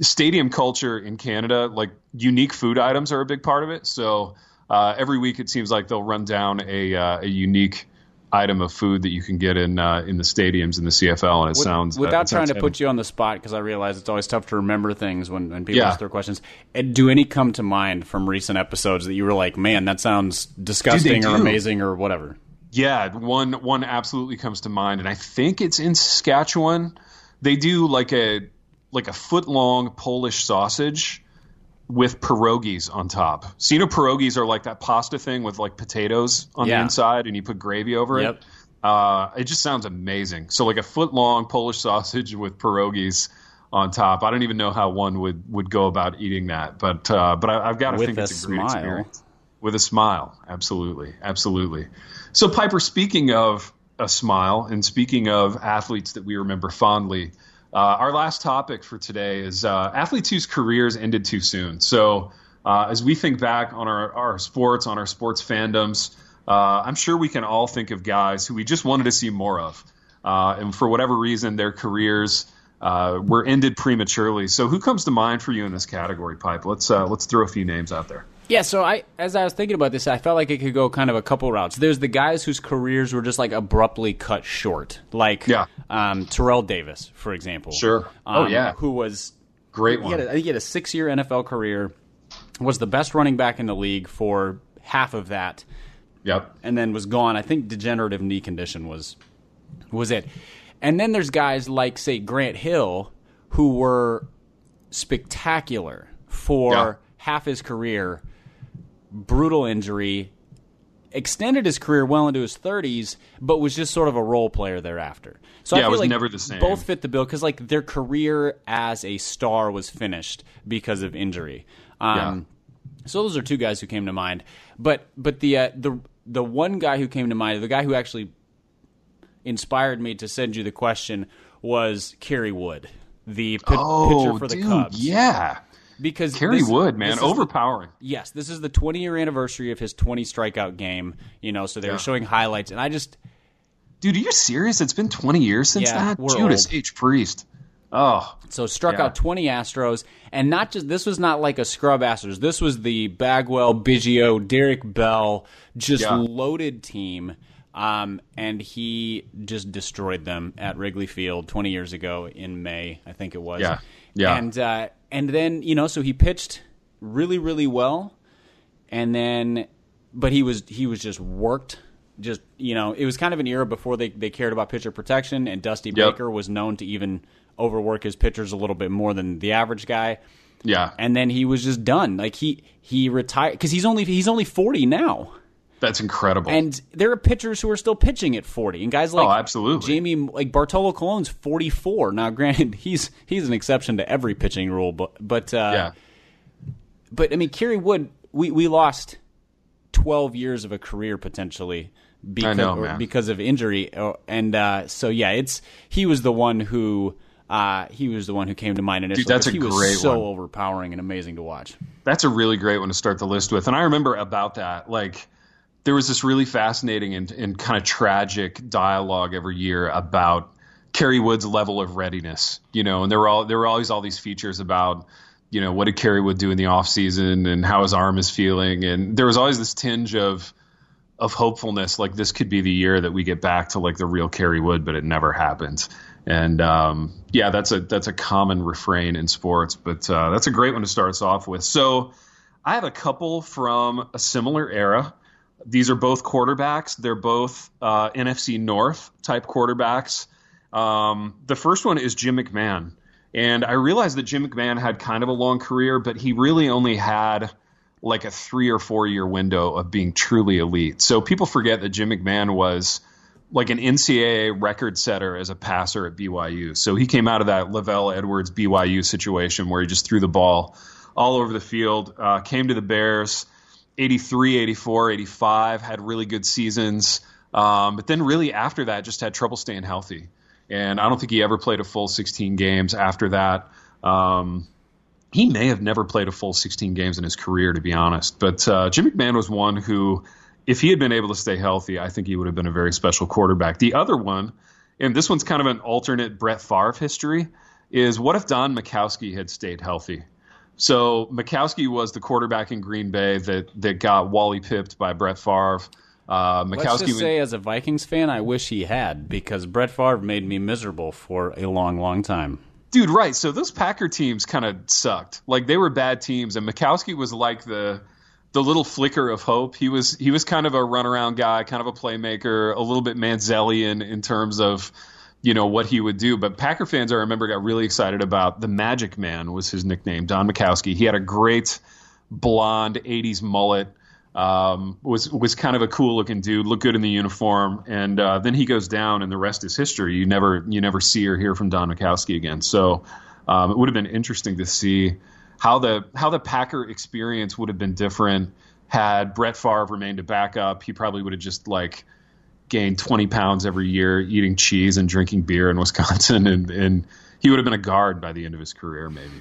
stadium culture in Canada, like unique food items are a big part of it. So uh, every week it seems like they'll run down a, uh, a unique item of food that you can get in uh, in the stadiums in the CFL, and it sounds without it trying sounds to put you on the spot because i realize it's always tough to remember things when, when people Yeah. ask their questions Uh, do any come to mind from recent episodes that you were like man that sounds disgusting or do. amazing or whatever Yeah, one one absolutely comes to mind, and I think it's in Saskatchewan. They do like a like a foot long Polish sausage with pierogies on top. So you know pierogies are like that pasta thing with like potatoes on Yeah. the inside, and you put gravy over Yep. it. Uh, it just sounds amazing. So like a foot long Polish sausage with pierogies on top. I don't even know how one would would go about eating that, but uh, but I, I've got to With think it's a great smile. experience with a smile. Absolutely, absolutely. So Piper, speaking of a smile, and speaking of athletes that we remember fondly, uh, our last topic for today is uh, athletes whose careers ended too soon. So uh, as we think back on our, our sports, on our sports fandoms, uh, I'm sure we can all think of guys who we just wanted to see more of, uh, and for whatever reason, their careers. Uh, were ended prematurely. So, who comes to mind for you in this category, Pipe? Let's let's throw a few names out there. Yeah, so I as I was thinking about this, I felt like it could go kind of a couple routes. There's the guys whose careers were just like abruptly cut short, like Yeah. um, Terrell Davis, for example. Sure. Oh, Um, yeah. who was Great he one. had a, I think he had a six year NFL career, was the best running back in the league for half of that, Yep. and then was gone. I think degenerative knee condition was was it. And then there's guys like say Grant Hill who were spectacular for Yeah. half his career, brutal injury, extended his career well into his 30s, but was just sort of a role player thereafter. So Yeah, I it feel was like never the same. Both fit the bill because like their career as a star was finished because of injury. Um, so those are two guys who came to mind. But but the uh, the the one guy who came to mind, the guy who actually inspired me to send you the question was Kerry Wood, the pit- pitcher for the Oh, dude, Cubs. Yeah. Because Kerry this- Wood, man, is the- overpowering. yes, this is the 20 year anniversary of his 20 strikeout game. You know, so they Yeah. were showing highlights, and I just Dude, are you serious? It's been 20 years since Yeah, that? Judas old. H. Priest. Oh, So struck Yeah. out 20 Astros, and not just this was not like a scrub Astros. This was the Bagwell, Biggio, Derek Bell, just loaded team. Um, and he just destroyed them at Wrigley Field 20 years ago in May, I think it was. Yeah. Yeah. And uh, and then you know, so he pitched really really well, and then but he was he was just worked. Just you know, it was kind of an era before they they cared about pitcher protection, and Dusty Yep. Baker was known to even overwork his pitchers a little bit more than the average guy. Yeah. And then he was just done. Like he he retired because he's only he's only forty now. That's incredible. And there are pitchers who are still pitching at 40, and guys like Oh, absolutely. Jamie, like Bartolo Colon's 44. Now, granted, he's he's an exception to every pitching rule, but but uh, yeah. but I mean, Kerry Wood, we we lost 12 years of a career potentially because know, man. because of injury, uh, and uh, so yeah, it's he was the one who. Uh, he was the one who came to mind initially. that's a he was great so one. overpowering and amazing to watch. That's a really great one to start the list with. And I remember about that, like, there was this really fascinating and, and kind of tragic dialogue every year about Kerry Wood's level of readiness, you know, and there were all there were always all these features about, you know, what did Kerry Wood do in the off season and how his arm is feeling. And there was always this tinge of of hopefulness, like this could be the year that we get back to like the real Kerry Wood, but it never happened. And um, yeah, that's a that's a common refrain in sports, but uh, that's a great one to start us off with. So I have a couple from a similar era. These are both quarterbacks. They're both uh, NFC North type quarterbacks. Um, the first one is Jim McMahon. And I realized that Jim McMahon had kind of a long career, but he really only had like a three or four year window of being truly elite. So people forget that Jim McMahon was like an NCAA record setter as a passer at BYU. So he came out of that LaVell Edwards BYU situation where he just threw the ball all over the field, uh, came to the Bears 83, 84, 85, had really good seasons. Um, but then really after that, just had trouble staying healthy. And I don't think he ever played a full 16 games after that. Um, he may have never played a full 16 games in his career, to be honest. But uh, Jim McMahon was one who, if he had been able to stay healthy, I think he would have been a very special quarterback. The other one, and this one's kind of an alternate Brett Favre history, is what if Don Majkowski had stayed healthy? So Majkowski was the quarterback in Green Bay that that got Wally pipped by Brett Favre. Uh, Let's just say, as a Vikings fan, I wish he had because Brett Favre made me miserable for a long, long time. Dude, right. So those Packer teams kind of sucked. Like they were bad teams, and Majkowski was like the the little flicker of hope. He was he was kind of a runaround guy, kind of a playmaker, a little bit Manzielian in terms of you know what he would do. But Packer fans, I remember, got really excited about the Magic Man was his nickname, Don Majkowski. He had a great blonde '80s mullet. Um, was was kind of a cool looking dude, looked good in the uniform, and uh, then he goes down, and the rest is history. You never you never see or hear from Don Majkowski again. So um, it would have been interesting to see how the how the Packer experience would have been different had Brett Favre remained a backup. He probably would have just like gained 20 pounds every year, eating cheese and drinking beer in Wisconsin, and and he would have been a guard by the end of his career, maybe.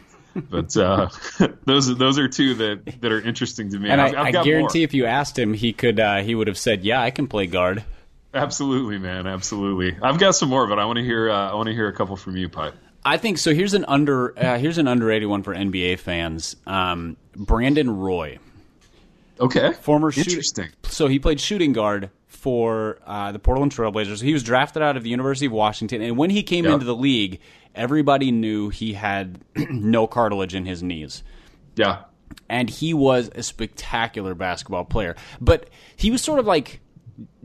But uh, those those are two that, that are interesting to me. And I've, I, I've I guarantee more. if you asked him, he could uh, he would have said, "Yeah, I can play guard." Absolutely, man. Absolutely. I've got some more, but I want to hear. Uh, I want to hear a couple from you, Pipe. I think so. Here's an under uh, here's an underrated one for NBA fans. Um, Brandon Roy, Okay. former shoot- Interesting. so he played shooting guard for uh, the Portland Trailblazers. He was drafted out of the University of Washington, and when he came Yep. into the league, everybody knew he had no cartilage in his knees. Yeah. and he was a spectacular basketball player. But he was sort of like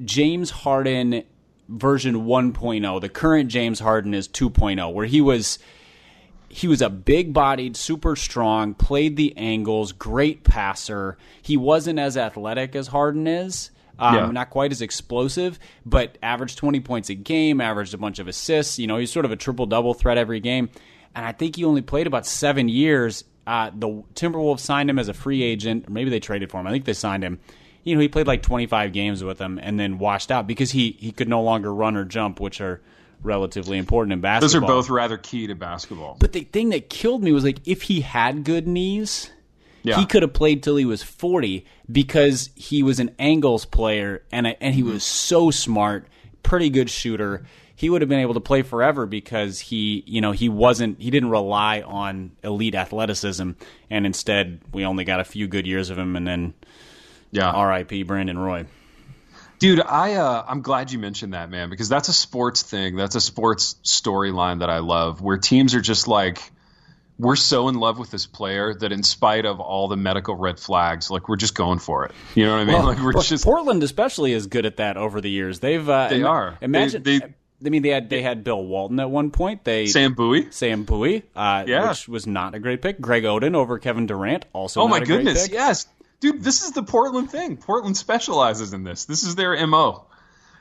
James Harden version 1.0. The current James Harden is 2.0, where he was he was a big-bodied, super strong, played the angles, great passer. He wasn't as athletic as Harden is. Um, Yeah. Not quite as explosive, but averaged 20 points a game, averaged a bunch of assists. You know, he's sort of a triple double threat every game. And I think he only played about seven years. Uh, the Timberwolves signed him as a free agent, or maybe they traded for him. I think they signed him. You know, he played like 25 games with them and then washed out because he, he could no longer run or jump, which are relatively important in basketball. Those are both rather key to basketball. But the thing that killed me was like if he had good knees, Yeah. he could have played till he was 40 because he was an angles player and a, and he Mm-hmm. was so smart, pretty good shooter. He would have been able to play forever because he, you know, he wasn't he didn't rely on elite athleticism and instead we only got a few good years of him and then yeah. RIP Brandon Roy. Dude, I uh, I'm glad you mentioned that, man, because that's a sports thing. That's a sports storyline that I love, where teams are just like, we're so in love with this player that in spite of all the medical red flags, like we're just going for it. You know what I mean? Well, like we're just Portland, especially, is good at that over the years. They've uh, They are. Imagine. They- they- I mean, they had they had Bill Walton at one point. They Sam Bowie. Sam Bowie, uh, Yeah. which was not a great pick. Greg Oden over Kevin Durant, also. Oh my goodness, yes, dude. This is the Portland thing. Portland specializes in this. This is their mo.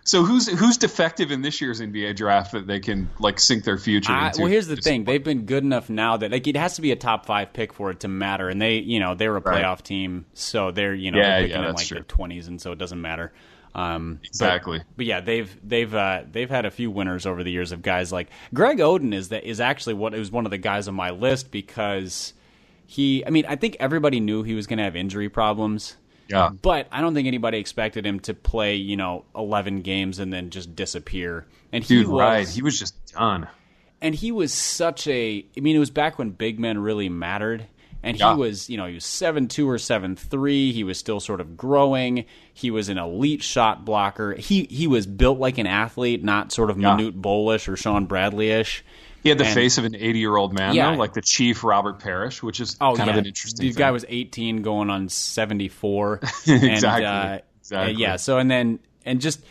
So who's who's defective in this year's NBA draft that they can like sink their future I, into? well, here's the thing: they've been good enough now that like it has to be a top five pick for it to matter, and they, you know, they're a Right. playoff team, so they're you know Yeah, they're picking yeah, in like true. their twenties, and so it doesn't matter. Um, but- Exactly. But, yeah, they've they've uh, they've had a few winners over the years of guys like Greg Oden is that is actually what is one of the guys on my list because he. I mean, I think everybody knew he was going to have injury problems. Yeah. But I don't think anybody expected him to play, you know, 11 games and then just disappear. And he Dude, was, right? He was just done. and he was such a I mean it was back when big men really mattered and he Yeah. was you know he was 7-2 or 7-3 he was still sort of growing he was an elite shot blocker he he was built like an athlete not sort of Yeah. Manute Bolish or Shawn Bradley-ish He had the And- face of an 80 year old man, Yeah. though, like the chief Robert Parrish, which is Oh kind yeah, of an interesting. the thing. guy was 18 going on 74 Exactly. and, uh, Exactly. yeah so and then and just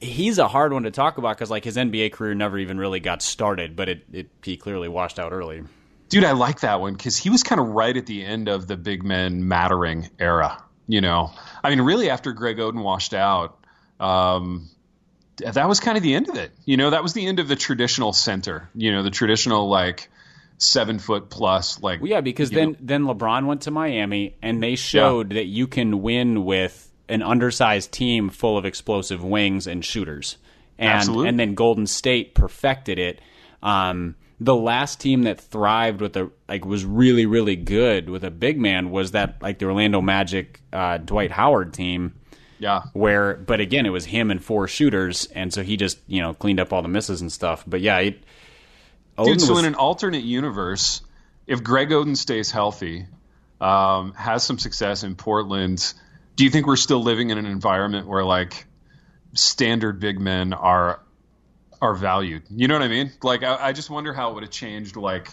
he's a hard one to talk about because like his NBA career never even really got started but it, it he clearly washed out early Dude, I like that one because he was kind of right at the end of the big men mattering era. You know, I mean, really after Greg Oden washed out, um, that was kind of the end of it. You know, that was the end of the traditional center. You know, the traditional like seven foot plus like. Well, yeah, because then know. then LeBron went to Miami and they showed that you can win with an undersized team full of explosive wings and shooters. And Absolutely. and then Golden State perfected it. Um, the last team that thrived with a like was really really good with a big man was that like the Orlando Magic uh, Dwight Howard team yeah, where but again it was him and four shooters and so he just you know cleaned up all the misses and stuff. But yeah, it, Dude, so was- in an alternate universe, if Greg Oden stays healthy, um, has some success in Portland, do you think we're still living in an environment where like standard big men are are valued? You know what I mean? Like, I, I just wonder how it would have changed like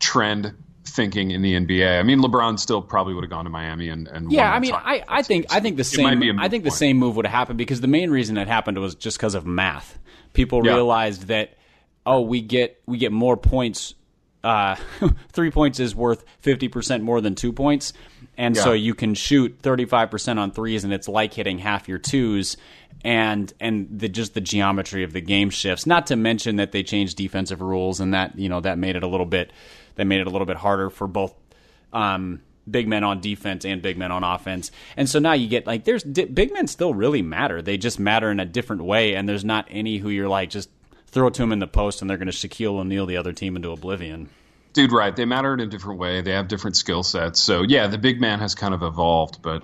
trend thinking in the NBA. I mean, LeBron still probably would have gone to Miami and, and Yeah, I mean. I, I think I think the same be a moot I think the point. same move would have happened because the main reason it happened was just because of math. People Yeah. realized that oh, we get we get more points. Uh, three points is worth fifty percent more than two points, and so you can shoot thirty five percent on threes, and it's like hitting half your twos. And and the just the geometry of the game shifts. Not to mention that they changed defensive rules, and that you know that made it a little bit that made it a little bit harder for both um, big men on defense and big men on offense. And so now you get like there's di- big men still really matter. They just matter in a different way. And there's not any who you're like just throw to them in the post and they're going to Shaquille O'Neal the other team into oblivion. Dude, right. They matter in a different way. They have different skill sets. So yeah, the big man has kind of evolved, but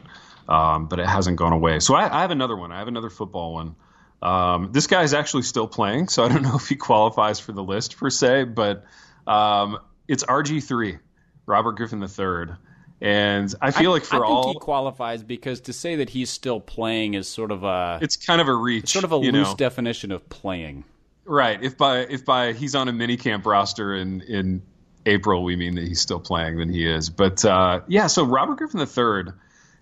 um, but it hasn't gone away. So I, I have another one. I have another football one. Um, this is actually still playing, so I don't know if he qualifies for the list per se, but um, it's RG three, Robert Griffin III, and I feel like for I think all he qualifies because to say that he's still playing is sort of a it's kind of a reach, sort of a loose know? definition of playing. Right. If by if by he's on a mini camp roster in in April, we mean that he's still playing, then he is. But uh, yeah, so Robert Griffin III,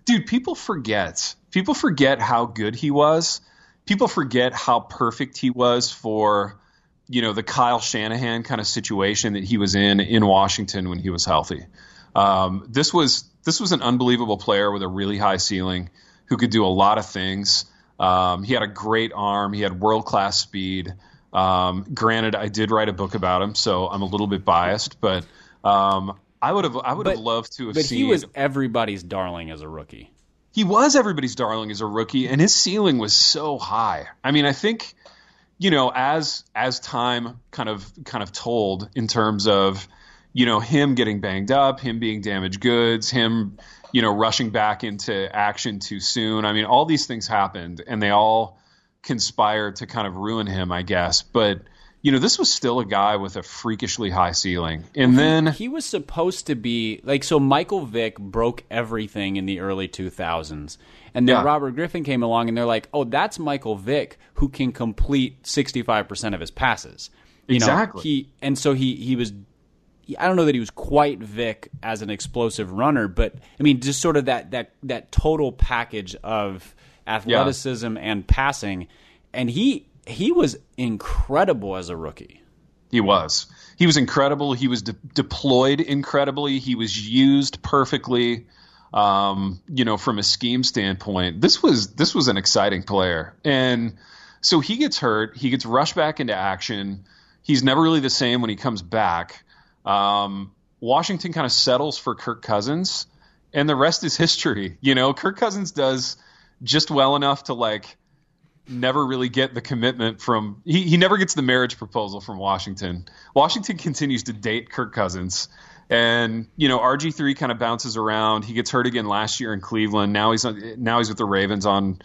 dude, people forget. People forget how good he was. People forget how perfect he was for you know the Kyle Shanahan kind of situation that he was in in Washington when he was healthy. Um, this was this was an unbelievable player with a really high ceiling who could do a lot of things. Um, he had a great arm. He had world class speed. Um, granted, I did write a book about him, so I'm a little bit biased, but um, I would have I would have loved to have seen. But seen. he was everybody's darling as a rookie. he was everybody's darling as a rookie, and his ceiling was so high. I mean, I think you know as as time kind of kind of told in terms of you know him getting banged up, him being damaged goods, him you know rushing back into action too soon. I mean, all these things happened, and they all conspired to kind of ruin him, I guess. But you know, this was still a guy with a freakishly high ceiling, and then he was supposed to be like so michael vick broke everything in the early 2000s and then Yeah. robert griffin came along and they're like oh that's michael vick who can complete 65% of his passes you Exactly. know he and so he he was I don't know that he was quite Vick as an explosive runner, but I mean, just sort of that that that total package of athleticism yeah. and passing, and he he was incredible as a rookie. He was. He was incredible. He was de- deployed incredibly. He was used perfectly. Um, you know, from a scheme standpoint, this was this was an exciting player, and so he gets hurt. He gets rushed back into action. He's never really the same when he comes back. Um, Washington kind of settles for Kirk Cousins, and the rest is history. You know, Kirk Cousins does just well enough to like never really get the commitment from he, he never gets the marriage proposal from Washington. Washington continues to date Kirk Cousins. And you know RG3 kind of bounces around. He gets hurt again last year in Cleveland. Now he's now he's with the Ravens on,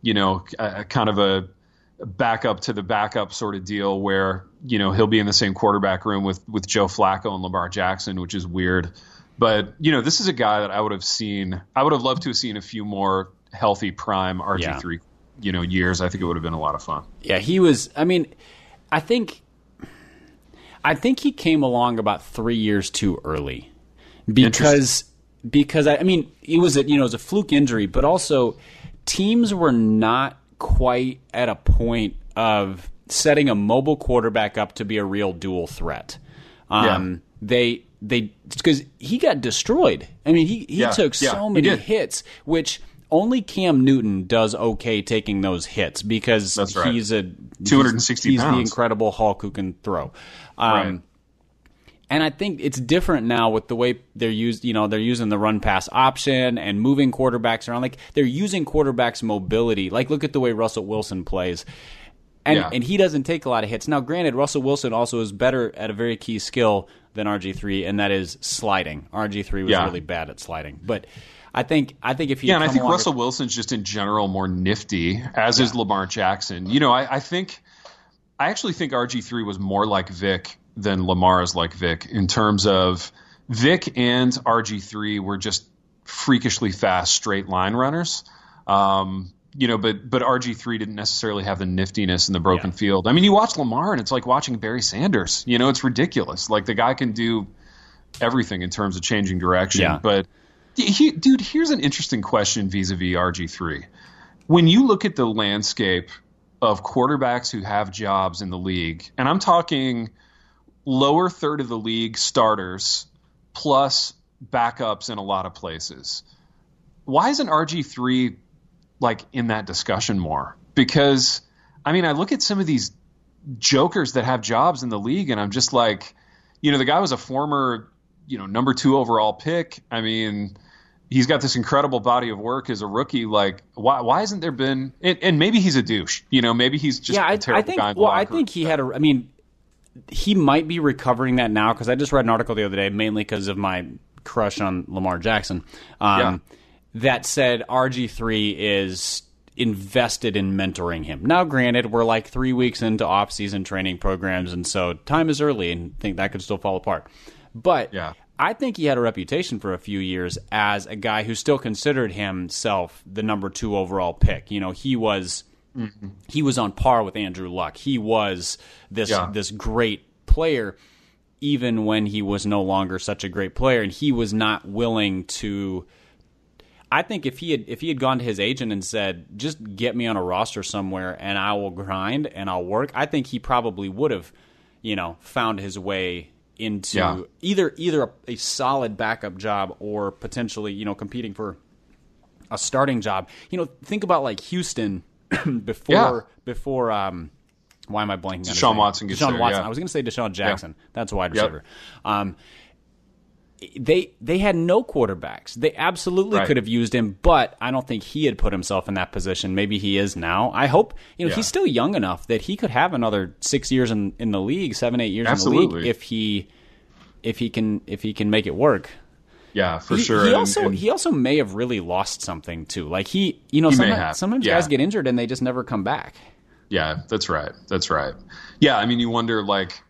you know, a, a kind of a backup to the backup sort of deal where you know he'll be in the same quarterback room with with Joe Flacco and Lamar Jackson, which is weird. But you know, this is a guy that I would have seen. I would have loved to have seen a few more healthy prime RG three, yeah. you know, years. I think it would have been a lot of fun. Yeah, he was. I mean, I think, I think he came along about three years too early because because I, I mean it was a you know it was a fluke injury, but also teams were not quite at a point of setting a mobile quarterback up to be a real dual threat. Um, yeah. They they because he got destroyed. I mean, he he yeah, took yeah, so many hits, which only Cam Newton does okay taking those hits because right. he's a 260 he's, he's the incredible Hulk who can throw. Um, right. And I think it's different now with the way they're used. You know, they're using the run pass option and moving quarterbacks around. Like they're using quarterbacks' mobility. Like look at the way Russell Wilson plays. And, yeah. and he doesn't take a lot of hits. Now, granted, Russell Wilson also is better at a very key skill than RG3, and that is sliding. RG3 was yeah. really bad at sliding. But I think I think if he yeah, and I think Russell Wilson's just in general more nifty, as yeah. is Lamar Jackson. You know, I, I think I actually think RG3 was more like Vick than Lamar is like Vick in terms of Vick and RG3 were just freakishly fast straight line runners. Um, you know, but but RG3 didn't necessarily have the niftiness in the broken yeah. field. I mean, you watch Lamar and it's like watching Barry Sanders. You know, it's ridiculous. Like the guy can do everything in terms of changing direction. Yeah. But he, dude, here's an interesting question vis-a-vis RG3. When you look at the landscape of quarterbacks who have jobs in the league, and I'm talking – lower third of the league starters plus backups in a lot of places. Why isn't RG3 like in that discussion more? Because I mean, I look at some of these jokers that have jobs in the league and I'm just like, you know, the guy was a former, you know, number 2 overall pick. I mean, he's got this incredible body of work as a rookie. Like, why why hasn't there been? And, and maybe he's a douche. You know, maybe he's just yeah. I, I think. well, I think he had a. I mean, he might be recovering that now because I just read an article the other day, mainly because of my crush on Lamar Jackson, um, yeah. that said RG3 is invested in mentoring him. Now, granted, we're like three weeks into off-season training programs, and so time is early, and think that could still fall apart. But yeah. I think he had a reputation for a few years as a guy who still considered himself the number two overall pick. You know, he was Mm-hmm. He was on par with Andrew Luck. He was this yeah. this great player, even when he was no longer such a great player, and he was not willing to. I think if he had if he had gone to his agent and said, "Just get me on a roster somewhere, and I will grind and I'll work," I think he probably would have, you know, found his way into yeah. either either a, a solid backup job or potentially, you know, competing for a starting job. You know, think about like Houston before yeah. before um, why am I blanking? Deshaun Watson Deshaun there, Watson. Yeah. I was going to say DeSean Jackson. That's a wide receiver. Yep. Um, they they had no quarterbacks. They absolutely right. could have used him, but I don't think he had put himself in that position. Maybe he is now. I hope you know yeah. he's still young enough that he could have another six years in, in the league, seven eight years absolutely. in the league if he if he can if he can make it work. Yeah, for he, sure. He also and he also may have really lost something too. Like he, you know, sometimes, sometimes yeah. guys get injured and they just never come back. Yeah, that's right. That's right. Yeah, I mean, you wonder like,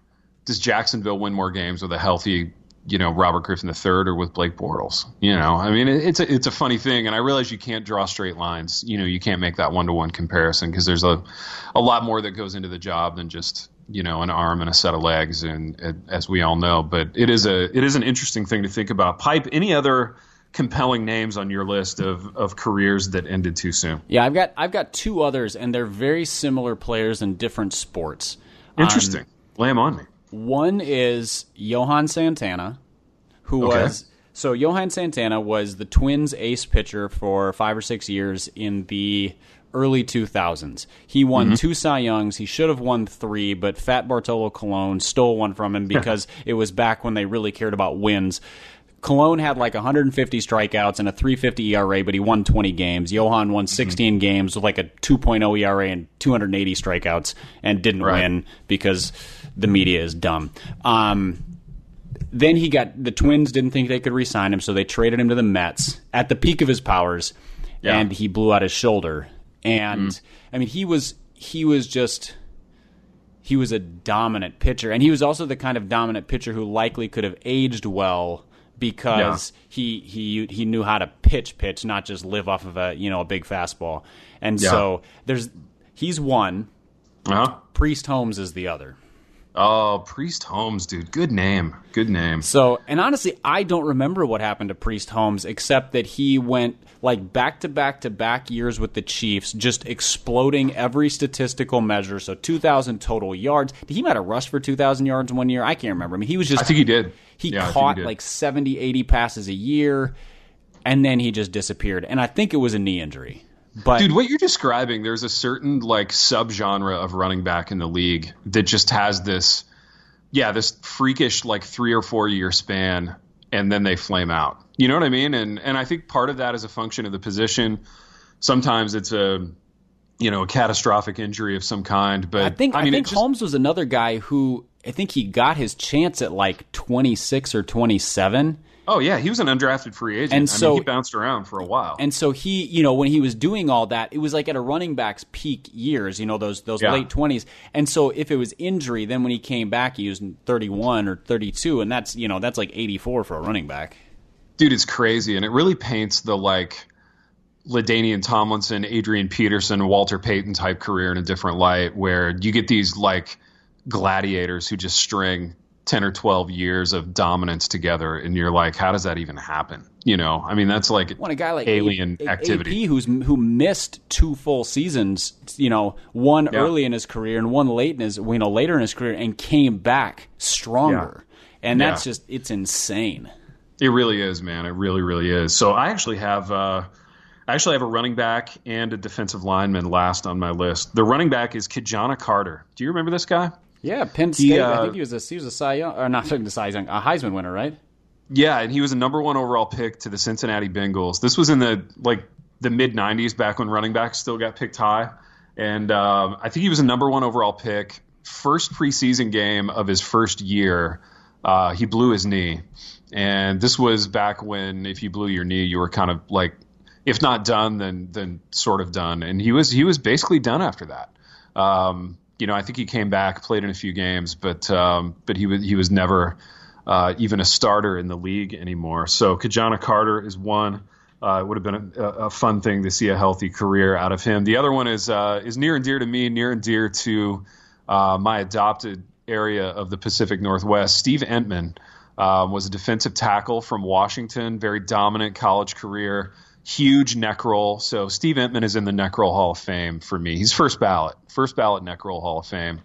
does Jacksonville win more games with a healthy, you know, Robert Griffin III or with Blake Bortles? You know, I mean, it, it's a it's a funny thing, and I realize you can't draw straight lines. You know, you can't make that one to one comparison because there's a a lot more that goes into the job than just you know an arm and a set of legs, and, and as we all know. But it is a it is an interesting thing to think about. Pipe. Any other compelling names on your list of, of careers that ended too soon? Yeah, I've got I've got two others, and they're very similar players in different sports. Interesting. Um, Lay them on me. One is Johan Santana, who okay. was so Johan Santana was the Twins' ace pitcher for five or six years in the early 2000s. He won mm-hmm. two Cy Youngs. He should have won three, but Fat Bartolo Colon stole one from him because it was back when they really cared about wins. Colon had like 150 strikeouts and a 350 ERA, but he won 20 games. Johan won 16 mm-hmm. games with like a 2.0 ERA and 280 strikeouts and didn't right. win because the media is dumb. Um, then he got the Twins didn't think they could re-sign him, so they traded him to the Mets at the peak of his powers, yeah. and he blew out his shoulder. And mm. I mean, he was he was just he was a dominant pitcher, and he was also the kind of dominant pitcher who likely could have aged well because yeah. he he he knew how to pitch pitch, not just live off of a you know a big fastball. And yeah. so there's he's one. Uh-huh. Priest Holmes is the other. Oh, Priest Holmes, dude. Good name. Good name. So, and honestly, I don't remember what happened to Priest Holmes except that he went like back to back to back years with the Chiefs, just exploding every statistical measure. So, 2,000 total yards. Did he might have rushed for 2,000 yards one year. I can't remember. I mean, he was just. I think he did. He yeah, caught he like 70, 80 passes a year, and then he just disappeared. And I think it was a knee injury. But dude, what you're describing, there's a certain like subgenre of running back in the league that just has this, yeah, this freakish like three or four year span, and then they flame out. You know what I mean? And and I think part of that is a function of the position. Sometimes it's a you know a catastrophic injury of some kind. But I think I, mean, I think just, Holmes was another guy who I think he got his chance at like 26 or 27 Oh yeah, he was an undrafted free agent. And so I mean, he bounced around for a while. And so he, you know, when he was doing all that, it was like at a running back's peak years, you know, those those yeah. late twenties. And so if it was injury, then when he came back, he was thirty one or thirty two, and that's you know that's like eighty four for a running back. Dude, it's crazy, and it really paints the like LaDainian Tomlinson, Adrian Peterson, Walter Payton type career in a different light, where you get these like gladiators who just string 10 or 12 years of dominance together and you're like how does that even happen you know i mean that's like when a guy like alien a- activity AP who's who missed two full seasons you know one yeah. early in his career and one late in his you know later in his career and came back stronger yeah. and that's yeah. just it's insane it really is man it really really is so i actually have uh I actually have a running back and a defensive lineman last on my list. The running back is Ki-Jana Carter. Do you remember this guy? Yeah, Penn State. He, uh, I think he was a he was a Cy Young, or not the Cy Young, a Heisman winner, right? Yeah, and he was a number one overall pick to the Cincinnati Bengals. This was in the like the mid '90s, back when running backs still got picked high, and um, I think he was a number one overall pick. First preseason game of his first year, uh, he blew his knee, and this was back when if you blew your knee, you were kind of like, if not done, then then sort of done. And he was he was basically done after that. Um, you know, I think he came back, played in a few games, but um, but he was he was never uh, even a starter in the league anymore. So Ki-Jana Carter is one. Uh, it would have been a, a, fun thing to see a healthy career out of him. The other one is uh, is near and dear to me, near and dear to uh, my adopted area of the Pacific Northwest. Steve Emtman um, was a defensive tackle from Washington, very dominant college career huge neck roll. So Steve Emtman is in the neck roll Hall of Fame for me. He's first ballot, first ballot neck roll Hall of Fame.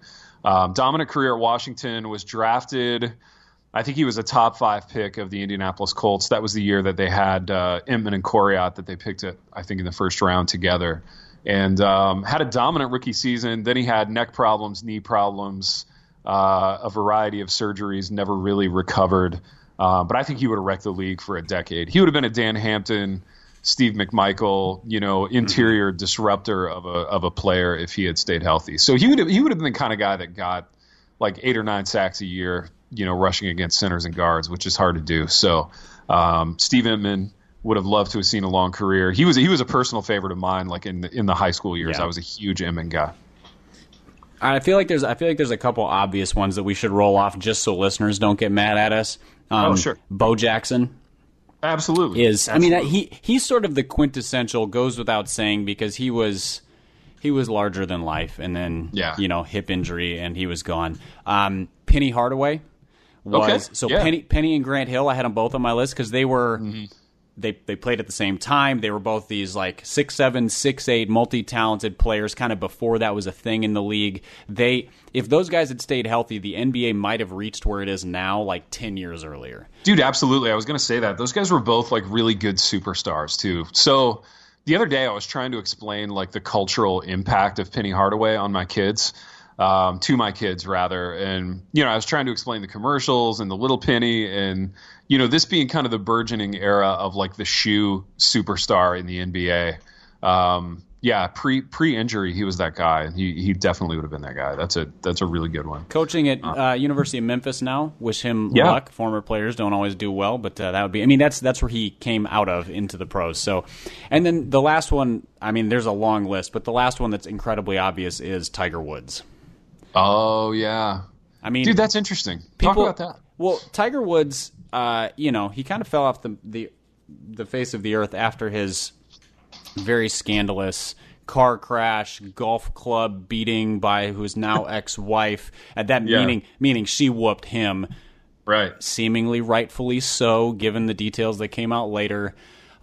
Um, dominant career at Washington was drafted. I think he was a top five pick of the Indianapolis Colts. That was the year that they had uh, Emtman and Coryatt that they picked it, I think, in the first round together. And um, had a dominant rookie season. Then he had neck problems, knee problems, uh, a variety of surgeries, never really recovered. Uh, but I think he would have wrecked the league for a decade. He would have been a Dan Hampton Steve McMichael, you know, interior mm-hmm. disruptor of a of a player if he had stayed healthy. So he would have, he would have been the kind of guy that got like eight or nine sacks a year, you know, rushing against centers and guards, which is hard to do. So um, Steve Emtman would have loved to have seen a long career. He was he was a personal favorite of mine, like in the, in the high school years. Yeah. I was a huge Emtman guy. I feel like there's I feel like there's a couple obvious ones that we should roll off just so listeners don't get mad at us. Um, oh sure, Bo Jackson Absolutely. Is Absolutely. I mean he he's sort of the quintessential goes without saying because he was he was larger than life, and then Yeah. you know hip injury, and he was gone. Um, Penny Hardaway was Okay, so yeah. Penny Penny and Grant Hill. I had them both on my list because they were Mm-hmm. They they played at the same time. They were both these like six seven, six eight, multi talented players. Kind of before that was a thing in the league. They if those guys had stayed healthy, the NBA might have reached where it is now, like ten years earlier. Dude, absolutely. I was to say that. Those guys were both like really good superstars too. So the other day I was trying to explain like the cultural impact of Penny Hardaway on my kids, um, to my kids rather. And, you know, I was trying to explain the commercials and the little Penny and, you know, this being kind of the burgeoning era of like the shoe superstar in the NBA. Um, yeah, pre pre injury, he was that guy. He he definitely would have been that guy. That's a that's a really good one. Coaching at uh, University of Memphis now. Wish him Yeah. luck. Former players don't always do well, but uh, that would be. I mean, that's that's where he came out of into the pros. So, and then the last one. I mean, there's a long list, but the last one that's incredibly obvious is Tiger Woods. Oh yeah, I mean, dude, that's interesting. people- Talk about that. Well, Tiger Woods, uh, you know, he kind of fell off the, the the face of the earth after his very scandalous car crash, golf club beating by who's now ex-wife. At that Yeah. meaning, meaning she whooped him, Right. seemingly rightfully so, given the details that came out later.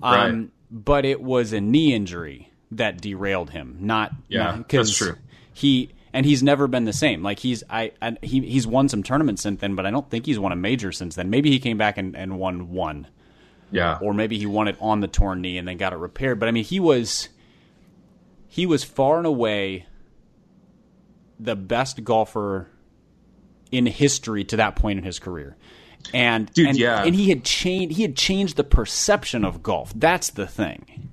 Um, Right. But it was a knee injury that derailed him. Not Yeah, not- that's true. He and he's never been the same. Like he's I, I he he's won some tournaments since then, but I don't think he's won a major since then. Maybe he came back and, and won one, Yeah. or maybe he won it on the torn knee and then got it repaired. But I mean, he was he was far and away the best golfer in history to that point in his career. And Dude, and, yeah. and he had changed he had changed the perception of golf. That's the thing.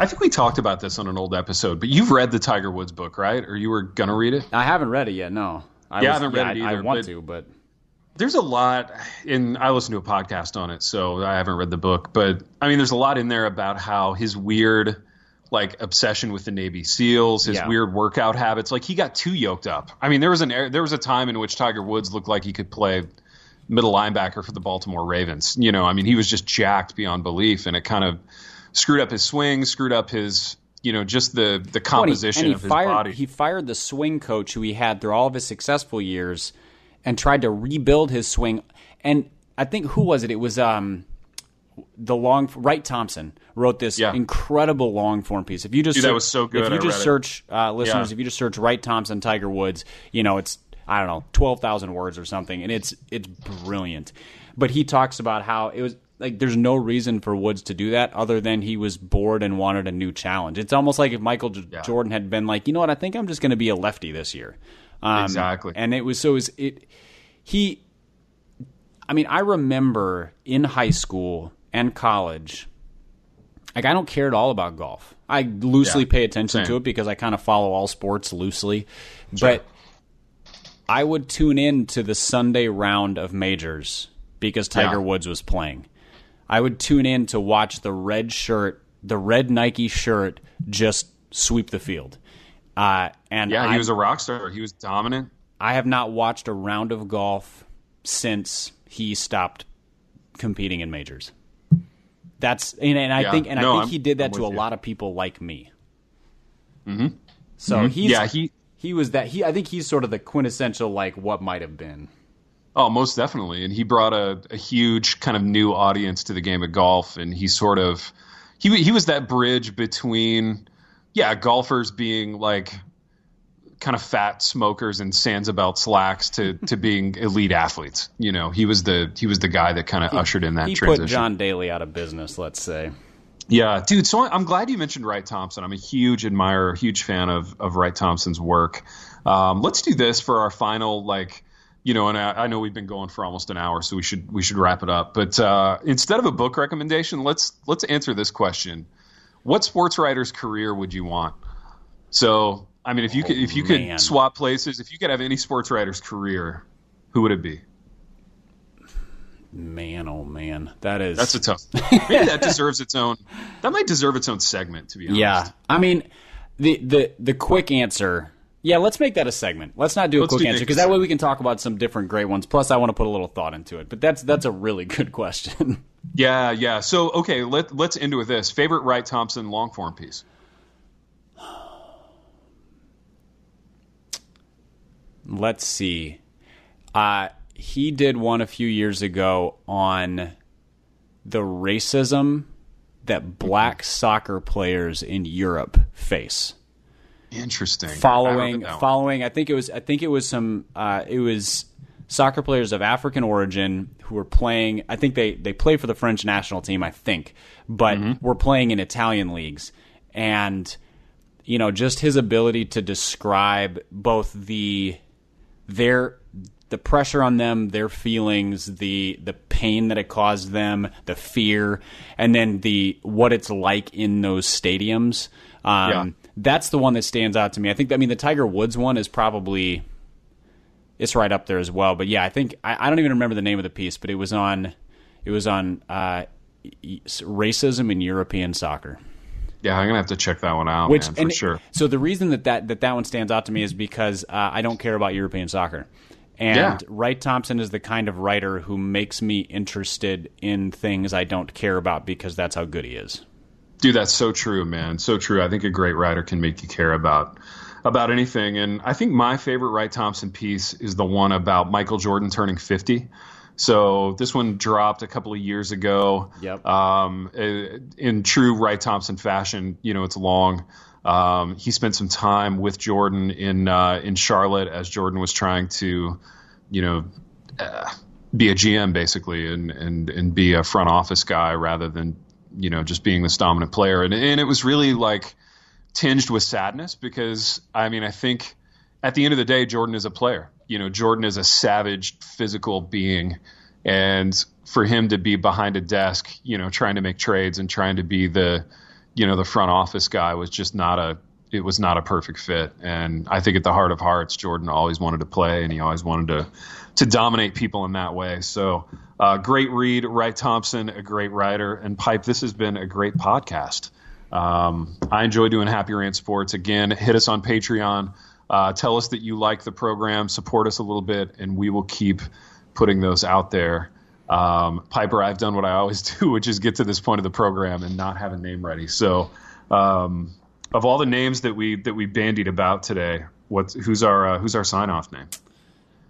I think we talked about this on an old episode, but you've read the Tiger Woods book, right? Or you were gonna read it? I haven't read it yet. No, I Yeah, I haven't read it I, I want but- to, but There's a lot in I listened to a podcast on it, so I haven't read the book, but I mean there's a lot in there about how his weird like obsession with the Navy SEALs, his Yeah. weird workout habits. Like he got too yoked up. I mean, there was an er- there was a time in which Tiger Woods looked like he could play middle linebacker for the Baltimore Ravens. You know, I mean, he was just jacked beyond belief, and it kind of screwed up his swing, screwed up his you know just the the Well, composition and he of his fired, body. He fired the swing coach who he had through all of his successful years, and tried to rebuild his swing. And I think who was it? It was um, the long Wright Thompson wrote this Yeah. incredible long form piece. If you just Dude, that search- was so good. If you I just search uh, listeners, Yeah. if you just search Wright Thompson Tiger Woods, you know it's I don't know twelve thousand words or something, and it's it's brilliant. But he talks about how it was like there's no reason for Woods to do that other than he was bored and wanted a new challenge. It's almost like if Michael J- Yeah. Jordan had been like, you know what, I think I'm just going to be a lefty this year. Um, Exactly. And it was so it, was, it he. I mean, I remember in high school and college. Like I don't care at all about golf. I loosely Yeah, pay attention same. to it because I kind of follow all sports loosely. But I would tune in to the Sunday round of majors because Tiger Yeah. Woods was playing. I would tune in to watch the red shirt, the red Nike shirt, just sweep the field. Uh, and yeah, I, he was a rock star. He was dominant. I have not watched a round of golf since he stopped competing in majors. That's and, and I Yeah. think and I think I'm- he did that to a you. lot of people like me. Mm-hmm. So he's Yeah, he he was that he I think he's sort of the quintessential like what might have been. Oh, most definitely. And he brought a, a huge kind of new audience to the game of golf. And he sort of he he was that bridge between yeah, golfers being like kind of fat smokers and Sansa slacks to to being elite athletes. You know, he was the he was the guy that kind of ushered in that He transition. put John Daly out of business, let's say. Yeah, dude. So I'm glad you mentioned Wright Thompson. I'm a huge admirer, huge fan of of Wright Thompson's work. Um, let's do this for our final, like, you know, and I, I know we've been going for almost an hour, so we should we should wrap it up. But uh, instead of a book recommendation, let's let's answer this question: What sports writer's career would you want? So, I mean, if you could if you man. could swap places, if you could have any sports writer's career, who would it be? Man, oh man, that is That's a tough. Maybe that deserves its own. That might deserve its own segment, to be honest. yeah. I mean, the the the quick answer. Yeah, let's make that a segment. Let's not do a Let's quick do answer because that way we can talk about some different great ones. Plus, I want to put a little thought into it. But that's that's a really good question. Yeah, yeah. So okay, let let's end with this. Favorite Wright Thompson long form piece. let's see. Uh, he did one a few years ago on the racism that black soccer players in Europe face. Interesting. Following, I following, I think it was, I think it was some, uh, it was soccer players of African origin who were playing. I think they they play for the French national team. I think, but mm-hmm. were playing in Italian leagues, and you know, just his ability to describe both the their the pressure on them, their feelings, the the pain that it caused them, the fear, and then the what it's like in those stadiums. Um, yeah. That's the one that stands out to me. I think. I mean, the Tiger Woods one is probably it's right up there as well. But yeah, I think I, I don't even remember the name of the piece, but it was on it was on uh, racism in European soccer. Yeah, I'm gonna have to check that one out, Which, man, for and, sure. So the reason that, that that that one stands out to me is because uh, I don't care about European soccer, and yeah. Wright Thompson is the kind of writer who makes me interested in things I don't care about because that's how good he is. Dude, that's so true, man. So true. I think a great writer can make you care about about anything. And I think my favorite Wright Thompson piece is the one about Michael Jordan turning 50. So this one dropped a couple of years ago. Yep. Um, in true Wright Thompson fashion, you know, it's long. Um, he spent some time with Jordan in uh, in Charlotte as Jordan was trying to, you know, uh, be a GM basically and and and be a front office guy rather than you know just being this dominant player. And and it was really like tinged with sadness because I mean I think at the end of the day Jordan is a player. You know, Jordan is a savage physical being and for him to be behind a desk, you know, trying to make trades and trying to be the you know, the front office guy was just not a it was not a perfect fit. And I think at the heart of hearts, Jordan always wanted to play and he always wanted to to dominate people in that way. So uh, great read, Wright Thompson, a great writer, and Pipe. This has been a great podcast. Um, I enjoy doing Happy Rant Sports. Again, hit us on Patreon. Uh, tell us that you like the program, support us a little bit, and we will keep putting those out there. Um, Piper, I've done what I always do, which is get to this point of the program and not have a name ready. So, um, of all the names that we that we bandied about today, what's who's our uh, who's our sign off name?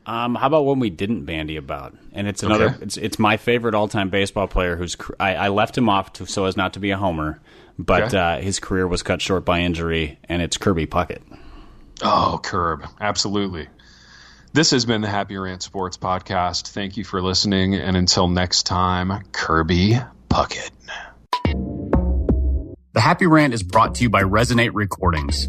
Um, how about one we didn't bandy about? And it's another. Okay. It's it's my favorite all time baseball player who's I, I left him off to, so as not to be a homer but okay. uh, his career was cut short by injury, and it's Kirby Puckett. Oh, Curb, absolutely. This has been the Happy Rant Sports Podcast. Thank you for listening, and until next time, Kirby Puckett. The Happy Rant is brought to you by Resonate Recordings.